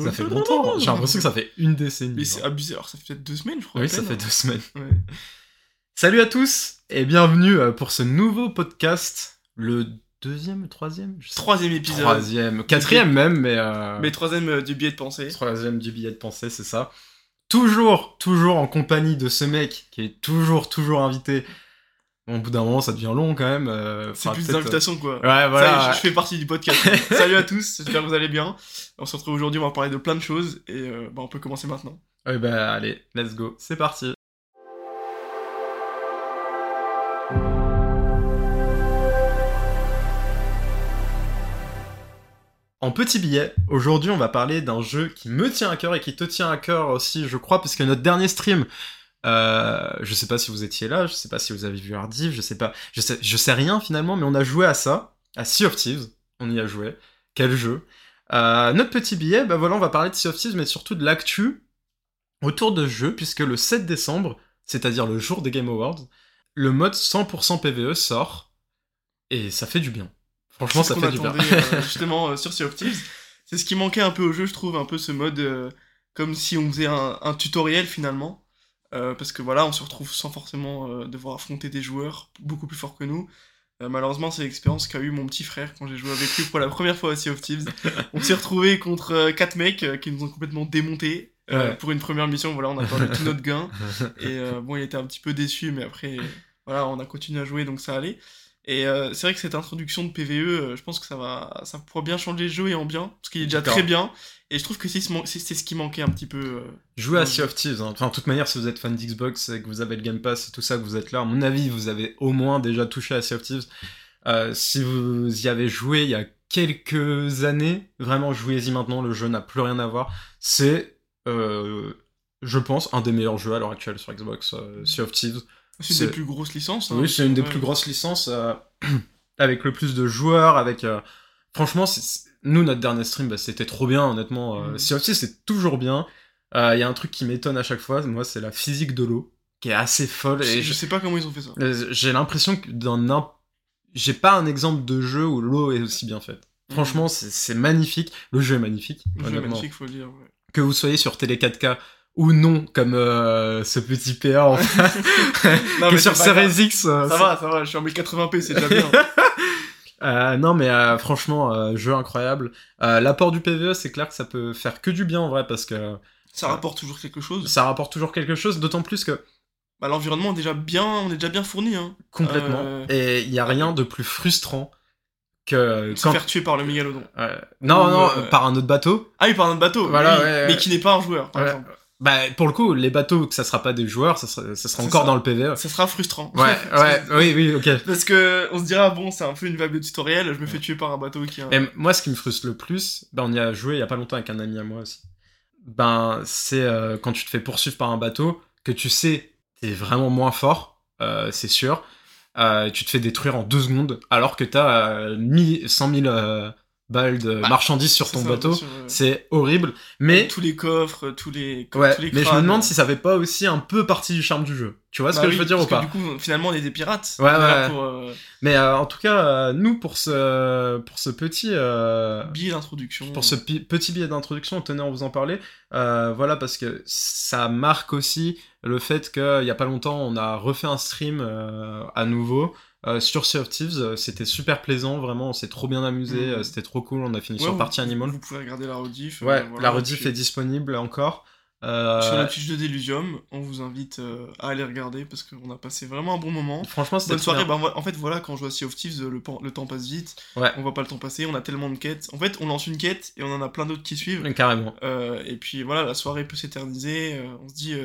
Ça fait longtemps. J'ai l'impression que ça fait une décennie. Mais c'est abusé. Alors, ça fait peut-être deux semaines, je crois. Oui, ça fait hein. deux semaines. Ouais. Salut à tous et bienvenue euh, pour ce nouveau podcast, le deuxième, troisième, je sais pas. Troisième épisode. troisième, quatrième même, mais, euh, Mais troisième euh, du billet de pensée. troisième du billet de pensée, c'est ça. Toujours, toujours en compagnie de ce mec qui est toujours, toujours invité. Bon, au bout d'un moment, ça devient long quand même. euh, C'est plus des invitations, quoi. Ouais, voilà. Ça je, je fais partie du podcast. Salut à tous, j'espère que vous allez bien. On se retrouve aujourd'hui, on va parler de plein de choses et euh, bah, on peut commencer maintenant. Ouais, bah allez, let's go, c'est parti. En petit billet, aujourd'hui on va parler d'un jeu qui me tient à cœur et qui te tient à cœur aussi, je crois, puisque notre dernier stream, euh, je sais pas si vous étiez là, je sais pas si vous avez vu Hardiv, je sais pas, je sais, je sais rien finalement, mais on a joué à ça, à Sea of Thieves, on y a joué. Quel jeu Euh, Notre petit billet, bah voilà, on va parler de Sea of Thieves, mais surtout de l'actu autour de ce jeu, puisque le 7 décembre, c'est-à-dire le jour des Game Awards, le mode 100% PVE sort, et ça fait du bien. Franchement, C'est ça fait du bien. euh, justement euh, sur Sea of Thieves. C'est ce qui manquait un peu au jeu, je trouve, un peu ce mode comme si on faisait un, un tutoriel finalement. Euh, parce que voilà, on se retrouve sans forcément euh, devoir affronter des joueurs beaucoup plus forts que nous. Euh, malheureusement, c'est l'expérience qu'a eu mon petit frère quand j'ai joué avec lui pour la première fois à Sea of Thieves. On s'est retrouvé contre quatre mecs qui nous ont complètement démontés. Ouais. Pour une première mission, voilà, on a perdu tout notre gain. Et bon, il était un petit peu déçu, mais après, voilà, on a continué à jouer, donc ça allait. Et euh, c'est vrai que cette introduction de PVE, euh, je pense que ça va, ça pourra bien changer le jeu et en bien, parce qu'il est déjà très bien. Et je trouve que c'est ce, qui manquait un petit peu. euh, Jouez à. Sea of Thieves. hein. Enfin, de toute manière, si vous êtes fan d'Xbox et que vous avez le Game Pass et tout ça, que vous êtes là, à mon avis, vous avez au moins déjà touché à Sea of Thieves. Euh, si vous y avez joué il y a quelques années, vraiment jouez-y maintenant, le jeu n'a plus rien à voir. C'est, euh, je pense, un des meilleurs jeux à l'heure actuelle sur Xbox, euh, Sea of Thieves. c'est une des plus grosses licences. hein. Oui, c'est une des Ouais. plus grosses licences avec le plus de joueurs, avec... Franchement, c'est- nous, notre dernier stream, bah, c'était trop bien, honnêtement. Euh. Sea of Thieves, c'est toujours bien. Il y a un truc qui m'étonne à chaque fois, moi, c'est la physique de l'eau, qui est assez folle. Je, Et je je- sais pas comment ils ont fait ça. euh, j'ai l'impression que dans J'ai pas un exemple de jeu où l'eau est aussi bien faite. Franchement, c'est magnifique. Le jeu est magnifique, Le jeu est magnifique, faut le dire. ouais. Que vous soyez sur télé 4K ou non, comme euh, ce petit PA en Non, mais sur. Series X. euh, Ça c'est- va, ça va, je suis en 1080p, c'est déjà bien. Euh, non, mais euh, franchement, euh, jeu incroyable. L'apport du PVE, c'est clair que ça peut faire que du bien en vrai, parce que ça rapporte toujours quelque chose. ça rapporte toujours quelque chose, d'autant plus que Bah, L'environnement est déjà bien, on est déjà bien fourni. Hein. complètement. Et il y a rien de plus frustrant que Se quand. faire tuer par le mégalodon. non, Ou, non, par un autre bateau. Ah oui, par un bateau, Voilà, oui, ouais, ouais. mais qui n'est pas un joueur, par Ouais. exemple. Bah, pour le coup, les bateaux, que ça sera pas des joueurs, ça sera, ça sera encore dans le PVE. Ça sera frustrant. Ouais, ouais, oui, oui, ok. Parce que on se dira, bon, c'est un peu une vague de tutoriel, je me fais tuer par un bateau qui a... Et moi, ce qui me frustre le plus, ben, on y a joué il y a pas longtemps avec un ami à moi aussi. Ben, c'est euh, quand tu te fais poursuivre par un bateau, que tu sais, t'es vraiment moins fort, euh, c'est sûr. Euh, tu te fais détruire en deux secondes, alors que t'as euh, 1000 100 000 euh, balles de Bah, marchandises sur ton ça, bateau. C'est horrible. Mais, Tous les coffres, tous les, ouais, tous les mais je me demande si ça fait pas aussi un peu partie du charme du jeu. Tu vois ce Bah que oui, je veux dire ou parce pas que Du coup, finalement, on est des pirates. Ouais, ouais. Pour, euh, Mais euh, en tout cas, euh, nous, pour ce, pour ce petit... euh, billet d'introduction. Pour ce petit billet d'introduction, on tenait à vous en parler. Euh, voilà, parce que ça marque aussi le fait qu'il y a pas longtemps, on a refait un stream euh, à nouveau euh, sur Sea of Thieves. Euh, C'était super plaisant, vraiment, on s'est trop bien amusé, Mhm. euh, c'était trop cool. On a fini Ouais, sur vous- Partie Animal. Vous pouvez regarder la rediff. Ouais, voilà, la rediff est disponible encore. Euh, Sur la Twitch de Delusium, on vous invite euh, à aller regarder parce qu'on a passé vraiment un bon moment. Franchement, c'était Bonne soirée, bah, en fait voilà, quand joue à Sea of Thieves, le, le temps passe vite, Ouais. on voit pas le temps passer, on a tellement de quêtes. En fait, on lance une quête et on en a plein d'autres qui suivent. Carrément. Euh, et puis voilà, la soirée peut s'éterniser, on se dit,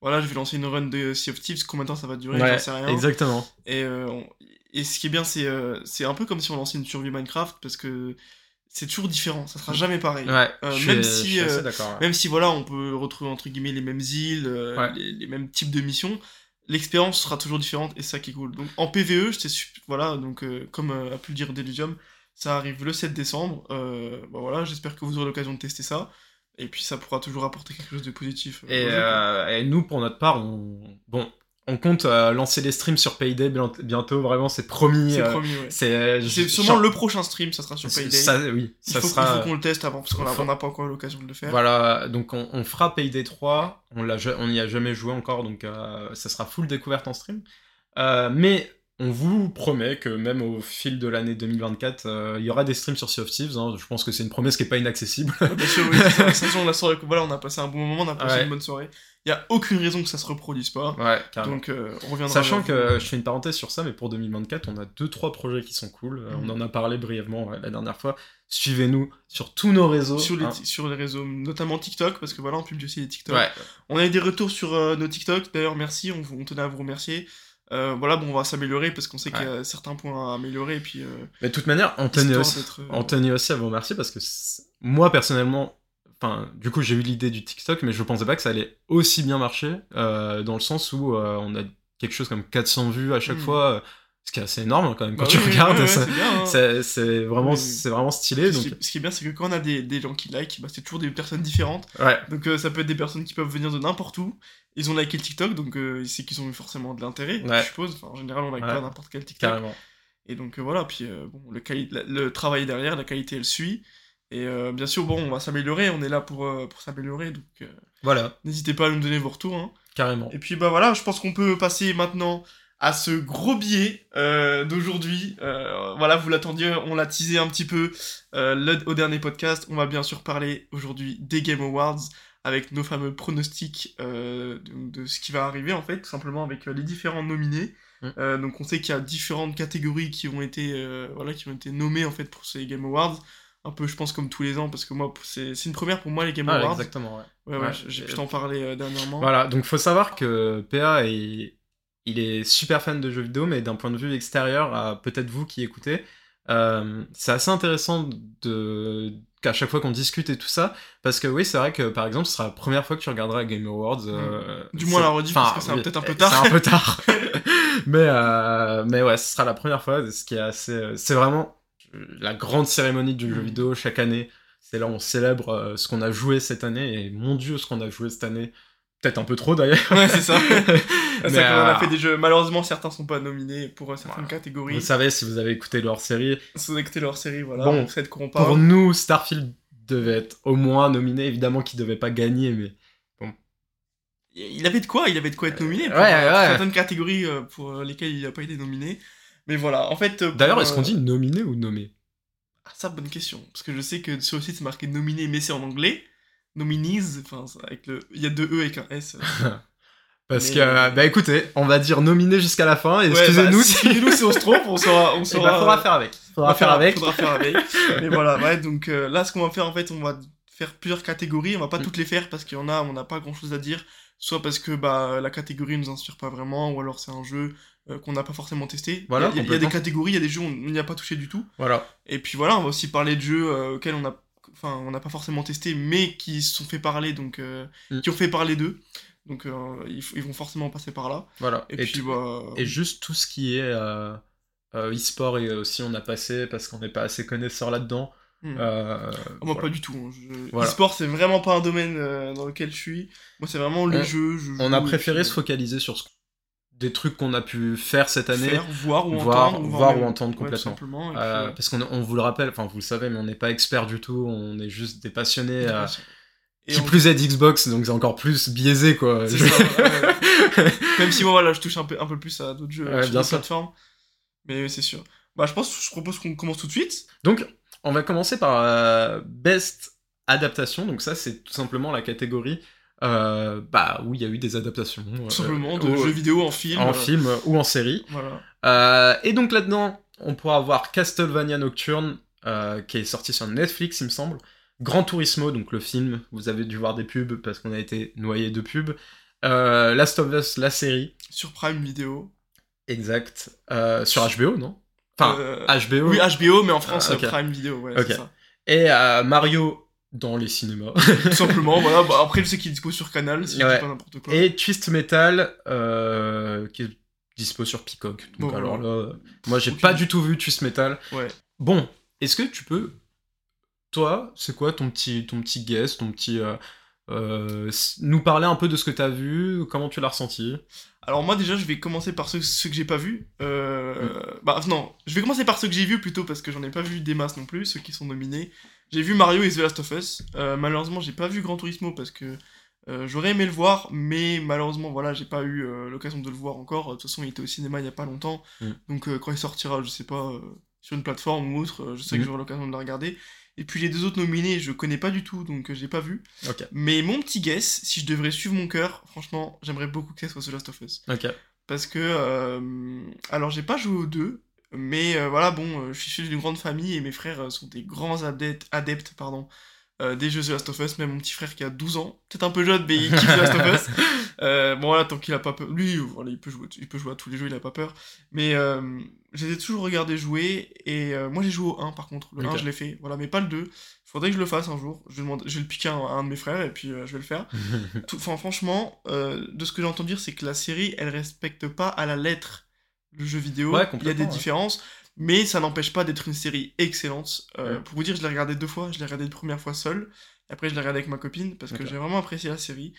voilà, je vais lancer une run de Sea of Thieves, combien de temps ça va durer, Ouais, j'en sais rien. exactement. Et, euh, on- et ce qui est bien, c'est euh, c'est un peu comme si on lançait une survie Minecraft parce que c'est toujours différent, ça sera jamais pareil. Ouais, Euh, je même suis, si, je suis assez d'accord. ouais. Même si voilà, on peut retrouver entre guillemets les mêmes îles, les, les mêmes types de missions, l'expérience sera toujours différente et c'est ça qui est cool. Donc en PVE, j'étais voilà, donc comme a pu le dire Delusium, ça arrive le 7 décembre. Bah voilà, j'espère que vous aurez l'occasion de tester ça. Et puis ça pourra toujours apporter quelque chose de positif. Et, euh, et nous, pour notre part, on... bon, on compte euh, lancer les streams sur Payday bien- bientôt, vraiment, c'est promis. C'est euh, promis, ouais. C'est sûrement je- le prochain stream, ça sera sur Payday. Ça, oui, il ça faut, sera. il faut qu'on le teste avant, parce qu'on faut- n'a pas encore l'occasion de le faire. Voilà, donc on, on fera Payday 3, on n'y a jamais joué encore, donc ça sera full découverte en stream. Mais on vous promet que même au fil de l'année 2024, euh, il y aura des streams sur Sea of Thieves. hein. Je pense que c'est une promesse qui est pas inaccessible. Ouais, Bien sûr, oui, ça. Toute façon, la soirée, voilà, on a passé un bon moment, on a passé Ouais. une bonne soirée. Il y a aucune raison que ça se reproduise pas. ouais. Donc, euh, on reviendra. Sachant que je fais une parenthèse sur ça, mais pour 2024, on a deux trois projets qui sont cool. Euh, Mhm. On en a parlé brièvement euh, la dernière fois. Suivez-nous sur tous nos réseaux. sur les, hein. sur les réseaux, notamment TikTok, parce que voilà, on publie aussi les TikTok. Ouais, On a eu des retours sur euh, nos TikTok, d'ailleurs, merci, on, on tenait à vous remercier. Euh, voilà, bon, on va s'améliorer parce qu'on sait qu'il y a certains points à améliorer, et puis. euh, mais de toute manière, on tenait aussi, euh, on tenait aussi à vous remercier parce que moi personnellement, enfin, du coup, j'ai eu l'idée du TikTok, mais je pensais pas que ça allait aussi bien marcher, dans le sens où on a quelque chose comme 400 vues à chaque Mhm. fois, ce qui est assez énorme quand même quand bah tu oui, regardes. ouais, ouais, ça- c'est hein. vraiment, c'est vraiment stylé. Ce Donc, qui, ce qui est bien, c'est que quand on a des, des gens qui like, bah, c'est toujours des personnes différentes. ouais, Donc euh, ça peut être des personnes qui peuvent venir de n'importe où. Ils ont liké le TikTok, donc euh, c'est qu'ils ont eu forcément de l'intérêt, je suppose. Enfin, en général, on like pas n'importe quel TikTok. carrément. Et donc euh, voilà, puis euh, bon, le, la- le travail derrière, la qualité elle suit. Et bien sûr, bon, on va s'améliorer, on est là pour, pour s'améliorer, donc Voilà, n'hésitez pas à nous donner vos retours. hein. carrément. Et puis bah voilà, je pense qu'on peut passer maintenant à ce gros billet euh, d'aujourd'hui. Euh, voilà, vous l'attendiez, on l'a teasé un petit peu euh, le- au dernier podcast. On va bien sûr parler aujourd'hui des Game Awards avec nos fameux pronostics euh, de, de ce qui va arriver en fait, tout simplement avec euh, les différents nominés. Mm. Euh, donc on sait qu'il y a différentes catégories qui ont été euh, voilà qui ont été nommées en fait pour ces Game Awards. Un peu, je pense, comme tous les ans, parce que moi, c'est c'est une première pour moi, les Game Ah, Awards. exactement, ouais. Ouais, ouais, Ouais. j'ai pu t'en parler euh, dernièrement. Voilà, donc faut savoir que PA est, il est super fan de jeux vidéo, mais d'un point de vue extérieur à peut-être vous qui écoutez, euh, c'est assez intéressant de qu'à chaque fois qu'on discute et tout ça, parce que oui, c'est vrai que par exemple, ce sera la première fois que tu regarderas Game Awards. euh, Du moins c'est- la rediff, parce que c'est oui, peut-être un peu c'est tard. un peu tard. mais, euh, mais ouais, ce sera la première fois, ce qui est assez. C'est vraiment la grande cérémonie du jeu Mm. vidéo chaque année. C'est là où on célèbre ce qu'on a joué cette année, et mon dieu, ce qu'on a joué cette année. Peut-être un peu trop d'ailleurs. Ouais, c'est ça. Mais, qu'on euh, a fait des jeux. Malheureusement, certains sont pas nominés pour euh, certaines Voilà. catégories. Vous savez, si vous avez écouté leur série, Si vous écoutez leur série, voilà. Bon, on pour nous, Starfield devait être au moins nominé. Évidemment qu'il devait pas gagner, mais Il avait de quoi Il avait de quoi être nominé. pour, Ouais, euh, ouais. Certaines catégories euh, pour euh, lesquelles il n'a pas été nominé. Mais voilà, en fait. euh, d'ailleurs, est-ce qu'on euh, dit nominé ou nommé? Ah, ça, bonne question. Parce que je sais que sur le site, c'est marqué nominé, mais c'est en anglais. Nominees, enfin, avec le. Il y a deux E avec un S. Parce Mais- que, euh, bah écoutez, on va dire nominé jusqu'à la fin. Et Ouais, excusez-nous bah, si. Excusez-nous si on se trompe, on saura. On Eh saura ben, faudra euh, faire avec. On Faudra va faire avec. Faudra faire avec. Mais voilà, ouais, donc euh, là, ce qu'on va faire, en fait, on va faire plusieurs catégories. On va pas Mm. toutes les faire parce qu'il y en a, on n'a pas grand chose à dire. Soit parce que bah, la catégorie nous inspire pas vraiment, ou alors c'est un jeu euh, qu'on n'a pas forcément testé. Voilà, il y, a- il y a des catégories, il y a des jeux où on n'y a pas touché du tout. Voilà. Et puis voilà, on va aussi parler de jeux euh, auxquels on a, enfin, on n'a pas forcément testé, mais qui se sont fait parler, donc euh, Mm. qui ont fait parler d'eux. Donc euh, ils, vont forcément passer par là. Voilà. Et, puis tout- bah, et juste tout ce qui est euh, e-sport et aussi on a passé parce qu'on n'est pas assez connaisseur là-dedans. mm. Euh, Moi, voilà. pas du tout. hein. Je- Voilà. E-sport, c'est vraiment pas un domaine euh, dans lequel je suis. Moi, c'est vraiment les On- jeux. je On a et préféré se focaliser sur ce- des trucs qu'on a pu faire cette année. faire, voir ou voir- entendre. voir ou entendre complètement. Euh, parce qu'on on vous le rappelle, enfin vous le savez, mais on n'est pas expert du tout, on est juste des passionnés. euh, euh, et qui on- plus est d'Xbox, donc c'est encore plus biaisé quoi. C'est Je- ça, ouais, ouais. Même si moi, voilà, je touche un peu, un peu plus à d'autres jeux, Ouais, bien plateformes. Mais c'est sûr. Bah, je pense, je propose qu'on commence tout de suite. donc on va commencer par euh, Best Adaptation, donc ça c'est tout simplement la catégorie euh, bah, où il y a eu des adaptations. euh, Tout simplement, de jeux vidéo en film. en film ou en série. Voilà. Euh, et donc là-dedans, on pourra avoir Castlevania Nocturne, qui est sorti sur Netflix, il me semble. Gran Turismo, donc le film, vous avez dû voir des pubs parce qu'on a été noyé de pubs. Euh, Last of Us, la série, Sur Prime Video. exact. Euh, sur HBO, non? Enfin, Euh, HBO. Oui, HBO, mais en France, Ah, Prime Video, ouais, ça. Et Mario dans les cinémas. Tout simplement, voilà. Bah, après, je sais qu'il est dispo sur Canal, si je dis pas n'importe quoi. et Twist Metal, euh, qui est dispo sur Peacock. Donc Bon, alors là, moi j'ai pas du tout vu Twist Metal. Ouais. Bon, est-ce que tu peux, toi, c'est quoi ton petit, ton petit guess, ton petit, euh, euh, nous parler un peu de ce que t'as vu, comment tu l'as ressenti? Alors moi déjà je vais commencer par ceux, ceux que j'ai pas vus. Euh, Bah non, je vais commencer par ceux que j'ai vus plutôt parce que j'en ai pas vu des masses non plus, ceux qui sont nominés. J'ai vu Mario et The Last of Us. Euh, malheureusement j'ai pas vu Gran Turismo parce que euh, j'aurais aimé le voir, mais malheureusement voilà j'ai pas eu l'occasion de le voir encore. De toute façon il était au cinéma il y a pas longtemps, Mm. donc quand il sortira je sais pas sur une plateforme ou autre, je sais Mm. que j'aurai l'occasion de le regarder. Et puis les deux autres nominés je connais pas du tout donc euh, j'ai pas vu. Mais mon petit guess, si je devrais suivre mon cœur, franchement j'aimerais beaucoup que ce soit The Last of Us. Parce que, euh, alors j'ai pas joué aux deux, mais euh, voilà, bon, je suis issu d'une grande famille et mes frères sont des grands adeptes, adeptes pardon, euh, des jeux The Last of Us, même mon petit frère qui a 12 ans, peut-être un peu jeune, mais il kiffe The Last of Us. Euh, bon voilà, tant qu'il a pas peur, lui, voilà, il peut jouer, il peut jouer à tous les jeux, il a pas peur. Mais euh, je les ai toujours regardés jouer, et moi j'ai joué au 1 par contre, le 1 Ok. je l'ai fait, voilà, mais pas le 2. Faudrait que je le fasse un jour, je vais, demander- je vais le piquer à un, de mes frères, et puis je vais le faire. Enfin, franchement, de ce que j'ai entendu dire, c'est que la série, elle respecte pas à la lettre le jeu vidéo. Ouais, Il y a des ouais. différences, mais ça n'empêche pas d'être une série excellente. Euh, Ouais. Pour vous dire, je l'ai regardé deux fois. Je l'ai regardé une première fois seul, et après je l'ai regardé avec ma copine parce que j'ai vraiment apprécié la série.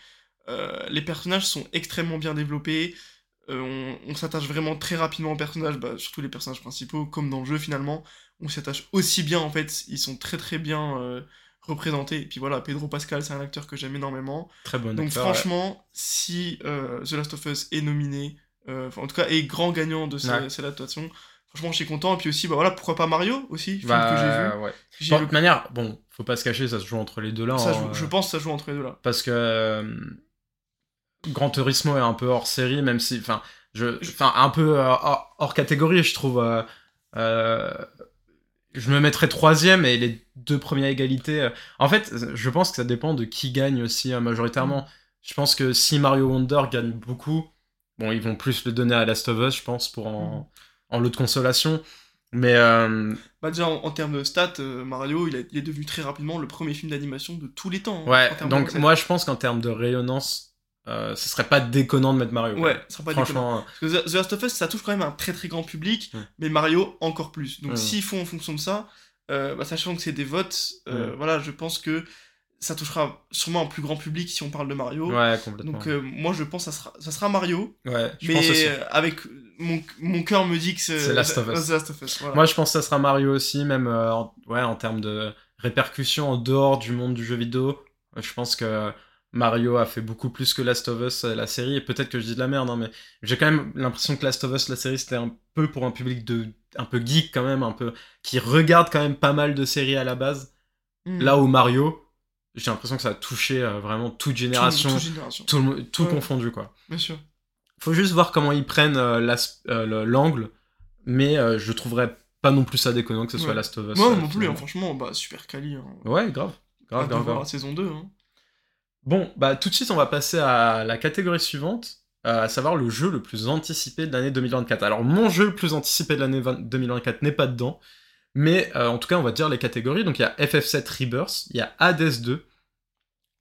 Euh, les personnages sont extrêmement bien développés. Euh, on on s'attache vraiment très rapidement aux personnages, bah, surtout les personnages principaux, comme dans le jeu finalement. On s'y attache aussi bien en fait. Ils sont très très bien représentés. Et puis voilà, Pedro Pascal, c'est un acteur que j'aime énormément. Très bon Donc acteur, ouais. franchement, si euh, The Last of Us est nominé, euh, en tout cas est grand gagnant de Ouais. cette adaptation, franchement je suis content. Et puis aussi, bah voilà, pourquoi pas Mario aussi, film Bah, que j'ai vu. ouais. J'ai le- De toute manière, bon, faut pas se cacher, ça se joue entre les deux là. ça hein, joue- euh, Je pense que ça joue entre les deux là. parce que euh, Gran Turismo est un peu hors série, même si, enfin, je, enfin, un peu euh, hors, hors catégorie, je trouve. euh, je me mettrais troisième et les deux premières égalités. En fait, je pense que ça dépend de qui gagne aussi euh, majoritairement. Je pense que si Mario Wonder gagne beaucoup, bon, ils vont plus le donner à Last of Us, je pense, pour en, en lot de consolation. Mais euh, Bah déjà en, en termes de stats, euh, Mario il, a- il est devenu très rapidement le premier film d'animation de tous les temps. hein, ouais, donc moi je pense qu'en termes de rayonnance, euh, ce serait pas déconnant de mettre Mario. quoi. Ouais, ça sera pas déconnant. Franchement, euh, Parce que The Last of Us, ça touche quand même un très très grand public, mais Mario encore plus. Donc s'ils font en fonction de ça, bah, sachant que c'est des votes, voilà, je pense que ça touchera sûrement un plus grand public si on parle de Mario. ouais, complètement. Donc euh, moi je pense que ça sera, ça sera Mario, ouais, je pense mais aussi. euh, avec mon, mon cœur me dit que c'est C'est Last of Us. Last of Us, voilà. Moi, je pense que ça sera Mario aussi, même euh, en, ouais, en termes de répercussions en dehors du monde du jeu vidéo. Je pense que Mario a fait beaucoup plus que Last of Us, euh, la série, et peut-être que je dis de la merde, hein, mais j'ai quand même l'impression que Last of Us, la série, c'était un peu pour un public de un peu geek quand même, un peu qui regarde quand même pas mal de séries à la base. Mm. Là où Mario, j'ai l'impression que ça a touché euh, vraiment toute Tout- génération, toute génération. tout, le mo- tout Ouais. confondu quoi. Bien sûr. Faut juste voir comment ils prennent euh, euh, le- l'angle, mais euh, je trouverais pas non plus ça déconnant que ce soit. Last of Us. Moi non plus, hein, franchement, bah super quali. Hein. Ouais, grave. Grave, grave, la saison 2. Hein. Bon, bah tout de suite, on va passer à la catégorie suivante, à savoir le jeu le plus anticipé de l'année 2024. Alors, mon jeu le plus anticipé de l'année 20 2024 n'est pas dedans, mais euh, en tout cas, on va dire les catégories. Donc, il y a FF7 Rebirth, il y a Hades 2,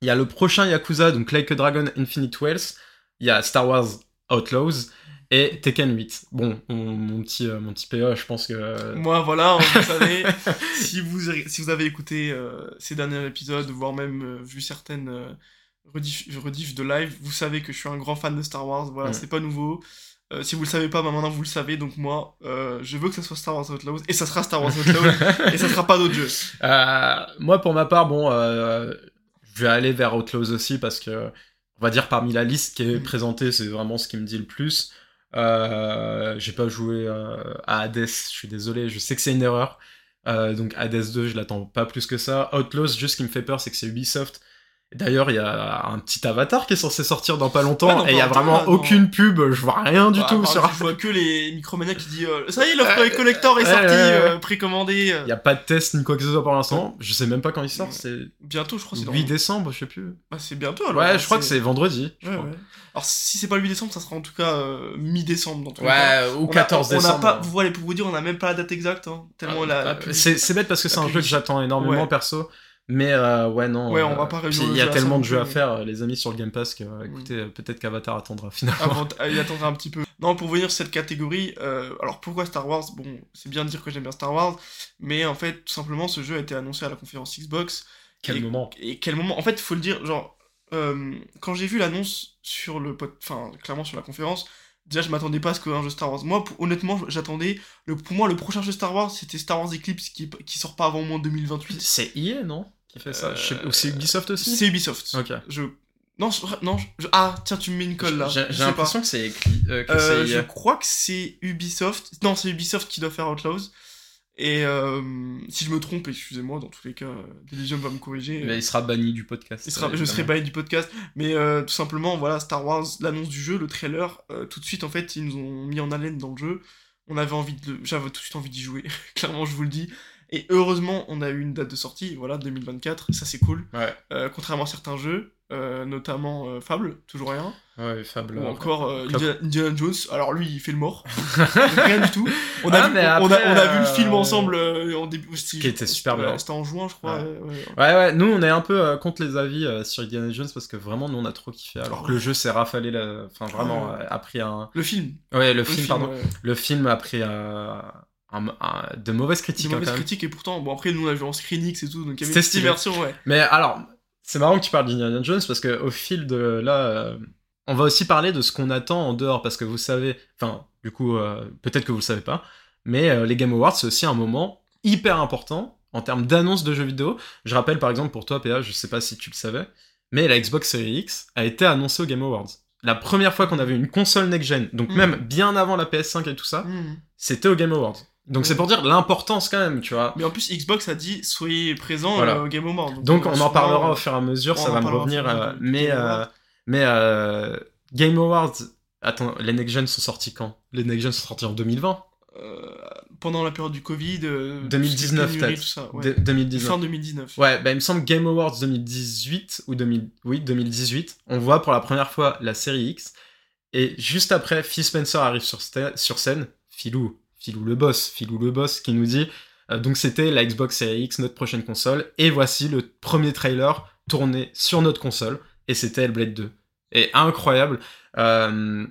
il y a le prochain Yakuza, donc Like a Dragon Infinite Wells, il y a Star Wars Outlaws et Tekken 8. Bon, mon, mon petit, euh, mon petit PA, je pense que. Moi, voilà, hein, vous savez, si vous, si vous avez écouté euh, ces derniers épisodes, voire même euh, vu certaines euh, rediff, rediff de live, vous savez que je suis un grand fan de Star Wars. Voilà, Mm. c'est pas nouveau. Euh, si vous le savez pas, bah, maintenant vous le savez. Donc moi, euh, je veux que ça soit Star Wars Outlaws et ça sera Star Wars Outlaws et ça sera pas d'autres jeux. Euh, moi, pour ma part, bon, euh, je vais aller vers Outlaws aussi parce que, on va dire, parmi la liste qui est Mhm. présentée, c'est vraiment ce qui me dit le plus. Euh, j'ai pas joué à Hades, je suis désolé, je sais que c'est une erreur. Euh, donc Hades 2, je l'attends pas plus que ça. Outlaws, juste ce qui me fait peur, c'est que c'est Ubisoft. D'ailleurs, il y a un petit avatar qui est censé sortir dans pas longtemps Ouais, et il y a vraiment aucune pub, je vois rien du Bah, tout sur Je vois que les Micromania qui dit euh, ça y est, l'offre Ouais, collector est ouais, sorti, ouais, ouais. euh, précommandé. euh. Il y a pas de test ni quoi que ce soit pour l'instant. Je sais même pas quand il sort, c'est Bientôt, je crois. c'est dans- 8 décembre, je sais plus. Bah, c'est bientôt alors. Ouais, hein, je crois que c'est vendredi. je Ouais, crois. ouais. Alors si c'est pas le 8 décembre, ça sera en tout cas euh, mi-décembre dans les cas. Ouais, ou On a- 14 on a décembre. pas, vous voyez, pour vous dire, on a même pas la date exacte, hein, tellement la, la Ah, publicité- c'est bête parce que c'est un jeu que j'attends énormément perso. Mais euh, ouais, non. Ouais, on euh, va pas Il y a tellement de jeux à faire, euh, les amis, sur le Game Pass, que euh, écoutez, peut-être qu'Avatar attendra finalement. Avant, il attendra un petit peu. Non, pour venir sur cette catégorie, euh, alors pourquoi Star Wars? Bon, c'est bien de dire que j'aime bien Star Wars, mais en fait, tout simplement, ce jeu a été annoncé à la conférence Xbox. Quel et, moment? Et quel moment? En fait, il faut le dire, genre, euh, quand j'ai vu l'annonce sur le pod- enfin clairement sur la conférence, déjà je m'attendais pas à ce qu'un jeu Star Wars. Moi, pour- honnêtement, j'attendais. Le, pour moi, le prochain jeu Star Wars, c'était Star Wars Eclipse qui, qui sort pas avant au moins 2028. C'est EA, non? Qui fait ça Euh, c'est Ubisoft aussi C'est Ubisoft. Ok. Je non, je- non, je- ah tiens, tu me mets une colle là. J'ai l'impression que c'est euh, que Euh, je EA. crois que c'est Ubisoft. Non, c'est Ubisoft qui doit faire Outlaws. Et euh, si je me trompe, excusez-moi, dans tous les cas, euh, Delusion va me corriger. Mais il sera banni du podcast. Il sera- euh, je serai banni du podcast, mais euh, tout simplement, voilà, Star Wars, l'annonce du jeu, le trailer, euh, tout de suite, en fait, ils nous ont mis en haleine dans le jeu. On avait envie de, j'avais tout de suite envie d'y jouer, clairement, je vous le dis. Et heureusement, on a eu une date de sortie, voilà, 2024, ça c'est cool. Ouais, Euh, contrairement à certains jeux, euh, notamment euh, Fable, toujours rien, ouais, Fable. ou encore. Indiana, Jones. Alors lui, il fait le mort, rien du tout. On a, Ah, vu, on, a, on a vu le film ensemble en début. Qui était super bien. C'était en juin, je crois. Ouais. ouais, nous on est un peu contre les avis sur Indiana Jones parce que vraiment nous on a trop kiffé. Alors Oh. que le jeu s'est rafalé, la... enfin vraiment a pris un. Le film. Ouais, le, Le film, pardon. Le film a pris euh, un- un- de mauvaises critiques Des hein, mauvaises critiques et pourtant bon après nous on a vu en Screenix et tout donc il y avait une petite version ouais Mais alors, c'est marrant que tu parles d'Indiana Jones parce que au fil de là, euh, on va aussi parler de ce qu'on attend en dehors parce que vous savez, enfin, du coup, euh, peut-être que vous le savez pas, mais euh, les Game Awards c'est aussi un moment hyper important en termes d'annonce de jeux vidéo. Je rappelle par exemple pour toi, PA, je sais pas si tu le savais, mais la Xbox Series X a été annoncée aux Game Awards. La première fois qu'on avait une console next-gen, donc Mhm. même bien avant la PS5 et tout ça, Mhm. c'était aux Game Awards. Donc c'est Ouais. pour dire l'importance quand même, tu vois. mais en plus Xbox a dit soyez présents Voilà. euh, au Game Awards Donc on en parlera euh, au fur et à mesure, ça va me revenir. euh, mais Game euh, Awards. mais euh, Game Awards, attends, les Next Gen sont sortis quand? Les Next Gen sont sortis en 2020 euh, pendant la période du Covid euh, 2019 tout ce qui est pénurie, peut-être. tout ça ouais. De- 2019. fin 2019 Ouais, bah il me semble Game Awards 2018 ou 2000, oui 2018. On voit pour la première fois la série X et juste après, Phil Spencer arrive sur, sur scène. Philou, Philou le boss, Philou le boss qui nous dit. euh, donc c'était la Xbox Series X, notre prochaine console, et voici le premier trailer tourné sur notre console, et c'était Hellblade 2. Et incroyable. Euh,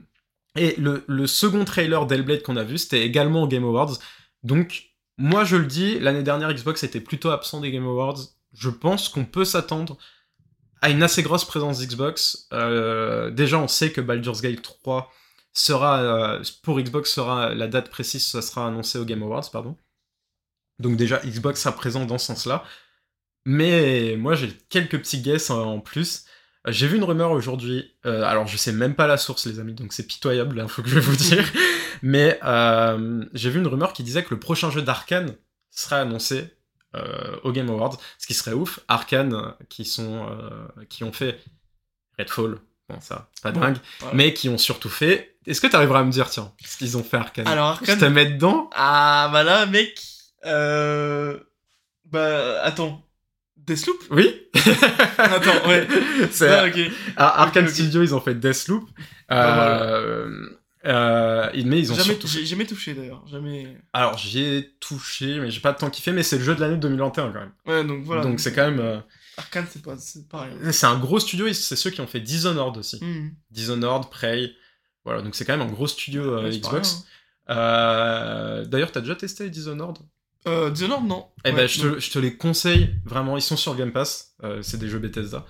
et le, second trailer d'Hellblade qu'on a vu, c'était également au Game Awards. Donc, moi je le dis, l'année dernière, Xbox était plutôt absent des Game Awards. Je pense qu'on peut s'attendre à une assez grosse présence Xbox. Euh, déjà, on sait que Baldur's Gate 3 sera, euh, pour Xbox, sera la date précise, ça sera annoncé au Game Awards, pardon. Donc déjà, Xbox sera présent dans ce sens-là. Mais moi, j'ai quelques petits guesses en- plus. J'ai vu une rumeur aujourd'hui, euh, alors je sais même pas la source les amis, donc c'est pitoyable l'info que je vais vous dire, mais euh, j'ai vu une rumeur qui disait que le prochain jeu d'Arkane serait annoncé au Game Awards, ce qui serait ouf. Arkane, qui, sont, qui ont fait Redfall, bon ça, c'est pas Bon, dingue, voilà. mais qui ont surtout fait... Est-ce que tu arriveras à me dire, tiens, ce qu'ils ont fait Arkane alors Je Arkane te mets dedans ah bah là mec euh... bah attends Deathloop? Oui Attends, ouais. C'est Ah, ok. Ah, Arkane Ok, ok. Studio, ils ont fait Deathloop. Euh, euh, mais ils ont Jamais, surtout... j'ai jamais touché d'ailleurs, jamais. Alors, j'y ai touché, mais j'ai pas tant kiffé, mais c'est le jeu de l'année 2021 quand même. Ouais, donc voilà. Donc c'est quand même... euh, Arkane, c'est pas, rien. C'est un gros studio, c'est ceux qui ont fait Dishonored aussi. Hmm. Dishonored, Prey... Voilà, donc c'est quand même un gros studio euh, Ouais, Xbox. Euh, D'ailleurs, t'as déjà testé Dishonored? Euh, Dishonored, non. Eh Ouais, ben, je te, je te les conseille, vraiment, ils sont sur Game Pass, euh, c'est des jeux Bethesda.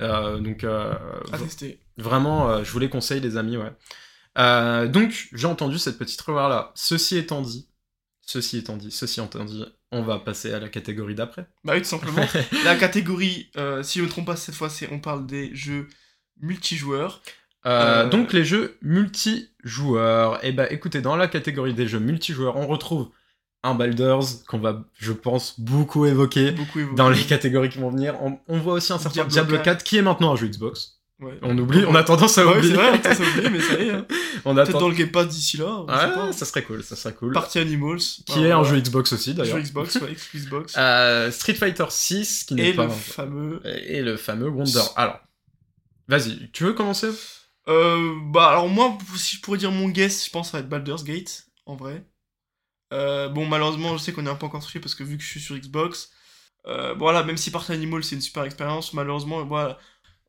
Donc, À tester. Vraiment, je vous les conseille, les amis, ouais. Donc, j'ai entendu cette petite rumeur là. Ceci étant dit, ceci étant dit, ceci étant dit, on va passer à la catégorie d'après. Bah oui, tout simplement. La catégorie, euh, si je me trompe pas cette fois, c'est on parle des jeux multijoueurs. Euh, Euh, Donc, les jeux multijoueurs. Et bah, écoutez, dans la catégorie des jeux multijoueurs, on retrouve un Baldur's qu'on va, je pense, beaucoup évoquer Beaucoup dans les catégories qui vont venir. On, on voit aussi un certain Diablo Diablo 4. 4 qui est maintenant un jeu Xbox. Ouais. On oublie, on a tendance à Ouais, oublier. c'est vrai, on à oublier, mais ça y est. hein. on Peut-être dans le Game Pass d'ici là. on sait pas. Ouais, ça serait cool, ça serait cool. Party Animals. Qui est un jeu Xbox aussi d'ailleurs. Jeu Xbox, ouais, Xbox. Euh, Street Fighter 6 qui n'est Et pas le fameux. et le fameux Wonder. Alors, vas-y, tu veux commencer? Euh, bah alors moi, si je pourrais dire mon guess, je pense que ça va être Baldur's Gate, en vrai. Euh, bon, malheureusement, je sais qu'on n'est pas encore touché parce que vu que je suis sur Xbox, euh, voilà, même si Party Animal c'est une super expérience, malheureusement, voilà,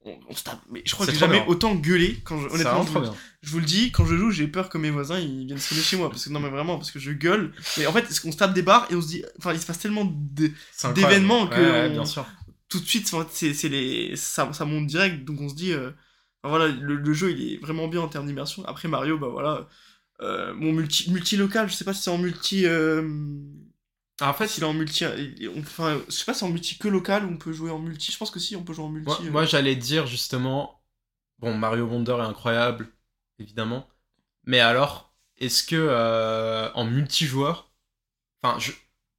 on, on se tape. Mais je crois C'est que j'ai jamais bien. autant gueulé quand je, honnêtement, je, vous- bien. je vous le dis, quand je joue, j'ai peur que mes voisins ils viennent sonner chez moi parce que non mais vraiment parce que je gueule. Mais en fait, on se tape des barres et on se dit, enfin, il se passe tellement C'est d'événements que Ouais, ouais, on- bien sûr. tout de suite, c'est c'est les, ça, ça monte direct, donc on se dit, euh, voilà, le, le jeu il est vraiment bien en termes d'immersion. Après Mario, bah voilà, euh, mon multi, multi-local, je sais pas si c'est en multi. euh, En fait, s'il est en multi. Enfin, je sais pas si c'est en multi que local ou on peut jouer en multi. Je pense que si, on peut jouer en multi. moi, euh. moi, j'allais dire justement, bon, Mario Wonder est incroyable, évidemment, mais alors, est-ce que euh, en multijoueur, enfin, je,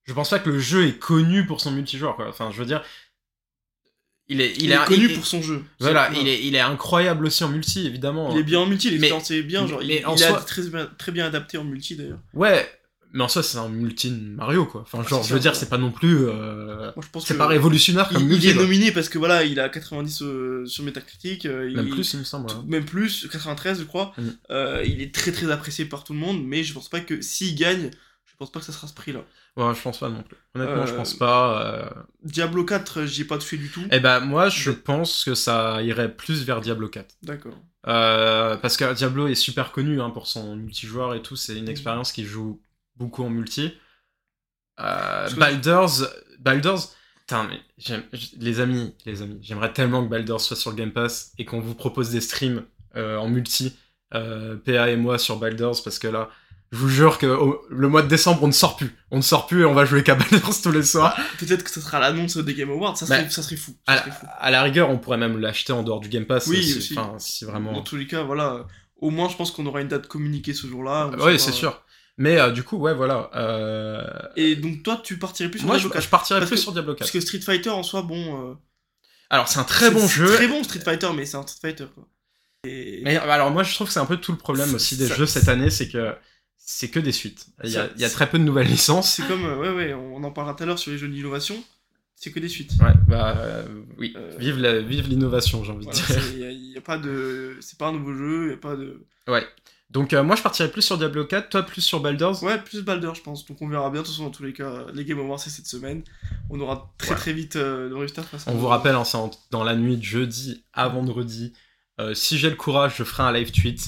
je pense pas que le jeu est connu pour son multijoueur, quoi. Enfin, je veux dire, il est, il, est connu il- pour son jeu. Voilà, C'est- il est, il est incroyable aussi en multi, évidemment. Il est bien en multi, l'expérience est bien. Genre, il, en est soi- très, très bien adapté en multi d'ailleurs. Ouais, mais en soi, c'est un multi Mario, quoi. Enfin, genre, c'est je veux dire, c'est pas non plus. euh, C'est pas révolutionnaire comme il, multi. il est quoi. nominé parce que voilà, il a 90 euh, sur Metacritic. euh, Même il- plus, il me semble. tout- même plus, 93 je crois. Mm. Euh, il est très très apprécié par tout le monde, mais je pense pas que s'il gagne, je pense pas que ça sera ce prix-là. Ouais, je pense pas non plus. Honnêtement, je pense pas. Diablo 4, j'y ai pas touché du tout. Eh ben, moi, je pense que ça irait plus vers Diablo 4. D'accord. Parce que Diablo est super connu hein, pour son multijoueur et tout. C'est une Mhm. expérience qui joue beaucoup en multi. Euh, Baldur's, Baldur's, putain, mais j'aime- les amis, les amis, j'aimerais tellement que Baldur's soit sur le Game Pass et qu'on vous propose des streams euh, en multi, euh, PA et moi sur Baldur's parce que là, je vous jure que le mois de décembre, on ne sort plus, on ne sort plus et on va jouer qu'à Baldur's tous les soirs. Peut-être que ce sera l'annonce des Game Awards, ça serait, Bah, ça serait fou. À Ça la, serait fou. à la rigueur, on pourrait même l'acheter en dehors du Game Pass. Oui, si, si vraiment. Dans tous les cas, voilà. Au moins, je pense qu'on aura une date communiquée ce jour-là. on Oui, c'est sûr. Mais euh, du coup, ouais, voilà. euh, Et donc, toi, tu partirais plus sur Moi, je, Diablo 4 je partirais Parce plus que- sur Diablo 4. Parce que Street Fighter en soi, bon. euh, Alors, c'est un très bon c'est jeu. Très bon Street Fighter, mais c'est un Street Fighter quoi. Et... Mais alors, moi, je trouve que c'est un peu tout le problème aussi des Ça- jeux cette année, c'est que c'est que des suites. Il y, a, Ça- il y a très peu de nouvelles licences. C'est comme, ouais, ouais, on en parlera tout à l'heure sur les jeux d'innovation. C'est que des suites. Ouais, bah euh, oui. Euh, Vive la- vive l'innovation, j'ai envie Voilà, de dire. Il y a, a pas de, c'est pas un nouveau jeu, il y a pas de. Ouais. Donc, euh, moi, je partirais plus sur Diablo 4, toi plus sur Baldur's. Ouais, plus Baldur, je pense. Donc on verra bien. De toute façon, dans tous les cas, les Game Awards c'est cette semaine. On aura très Ouais. très vite euh, le résultat. de toute façon. On vous rappelle, hein, c'est dans la nuit de jeudi à vendredi. Euh, si j'ai le courage, je ferai un live tweet.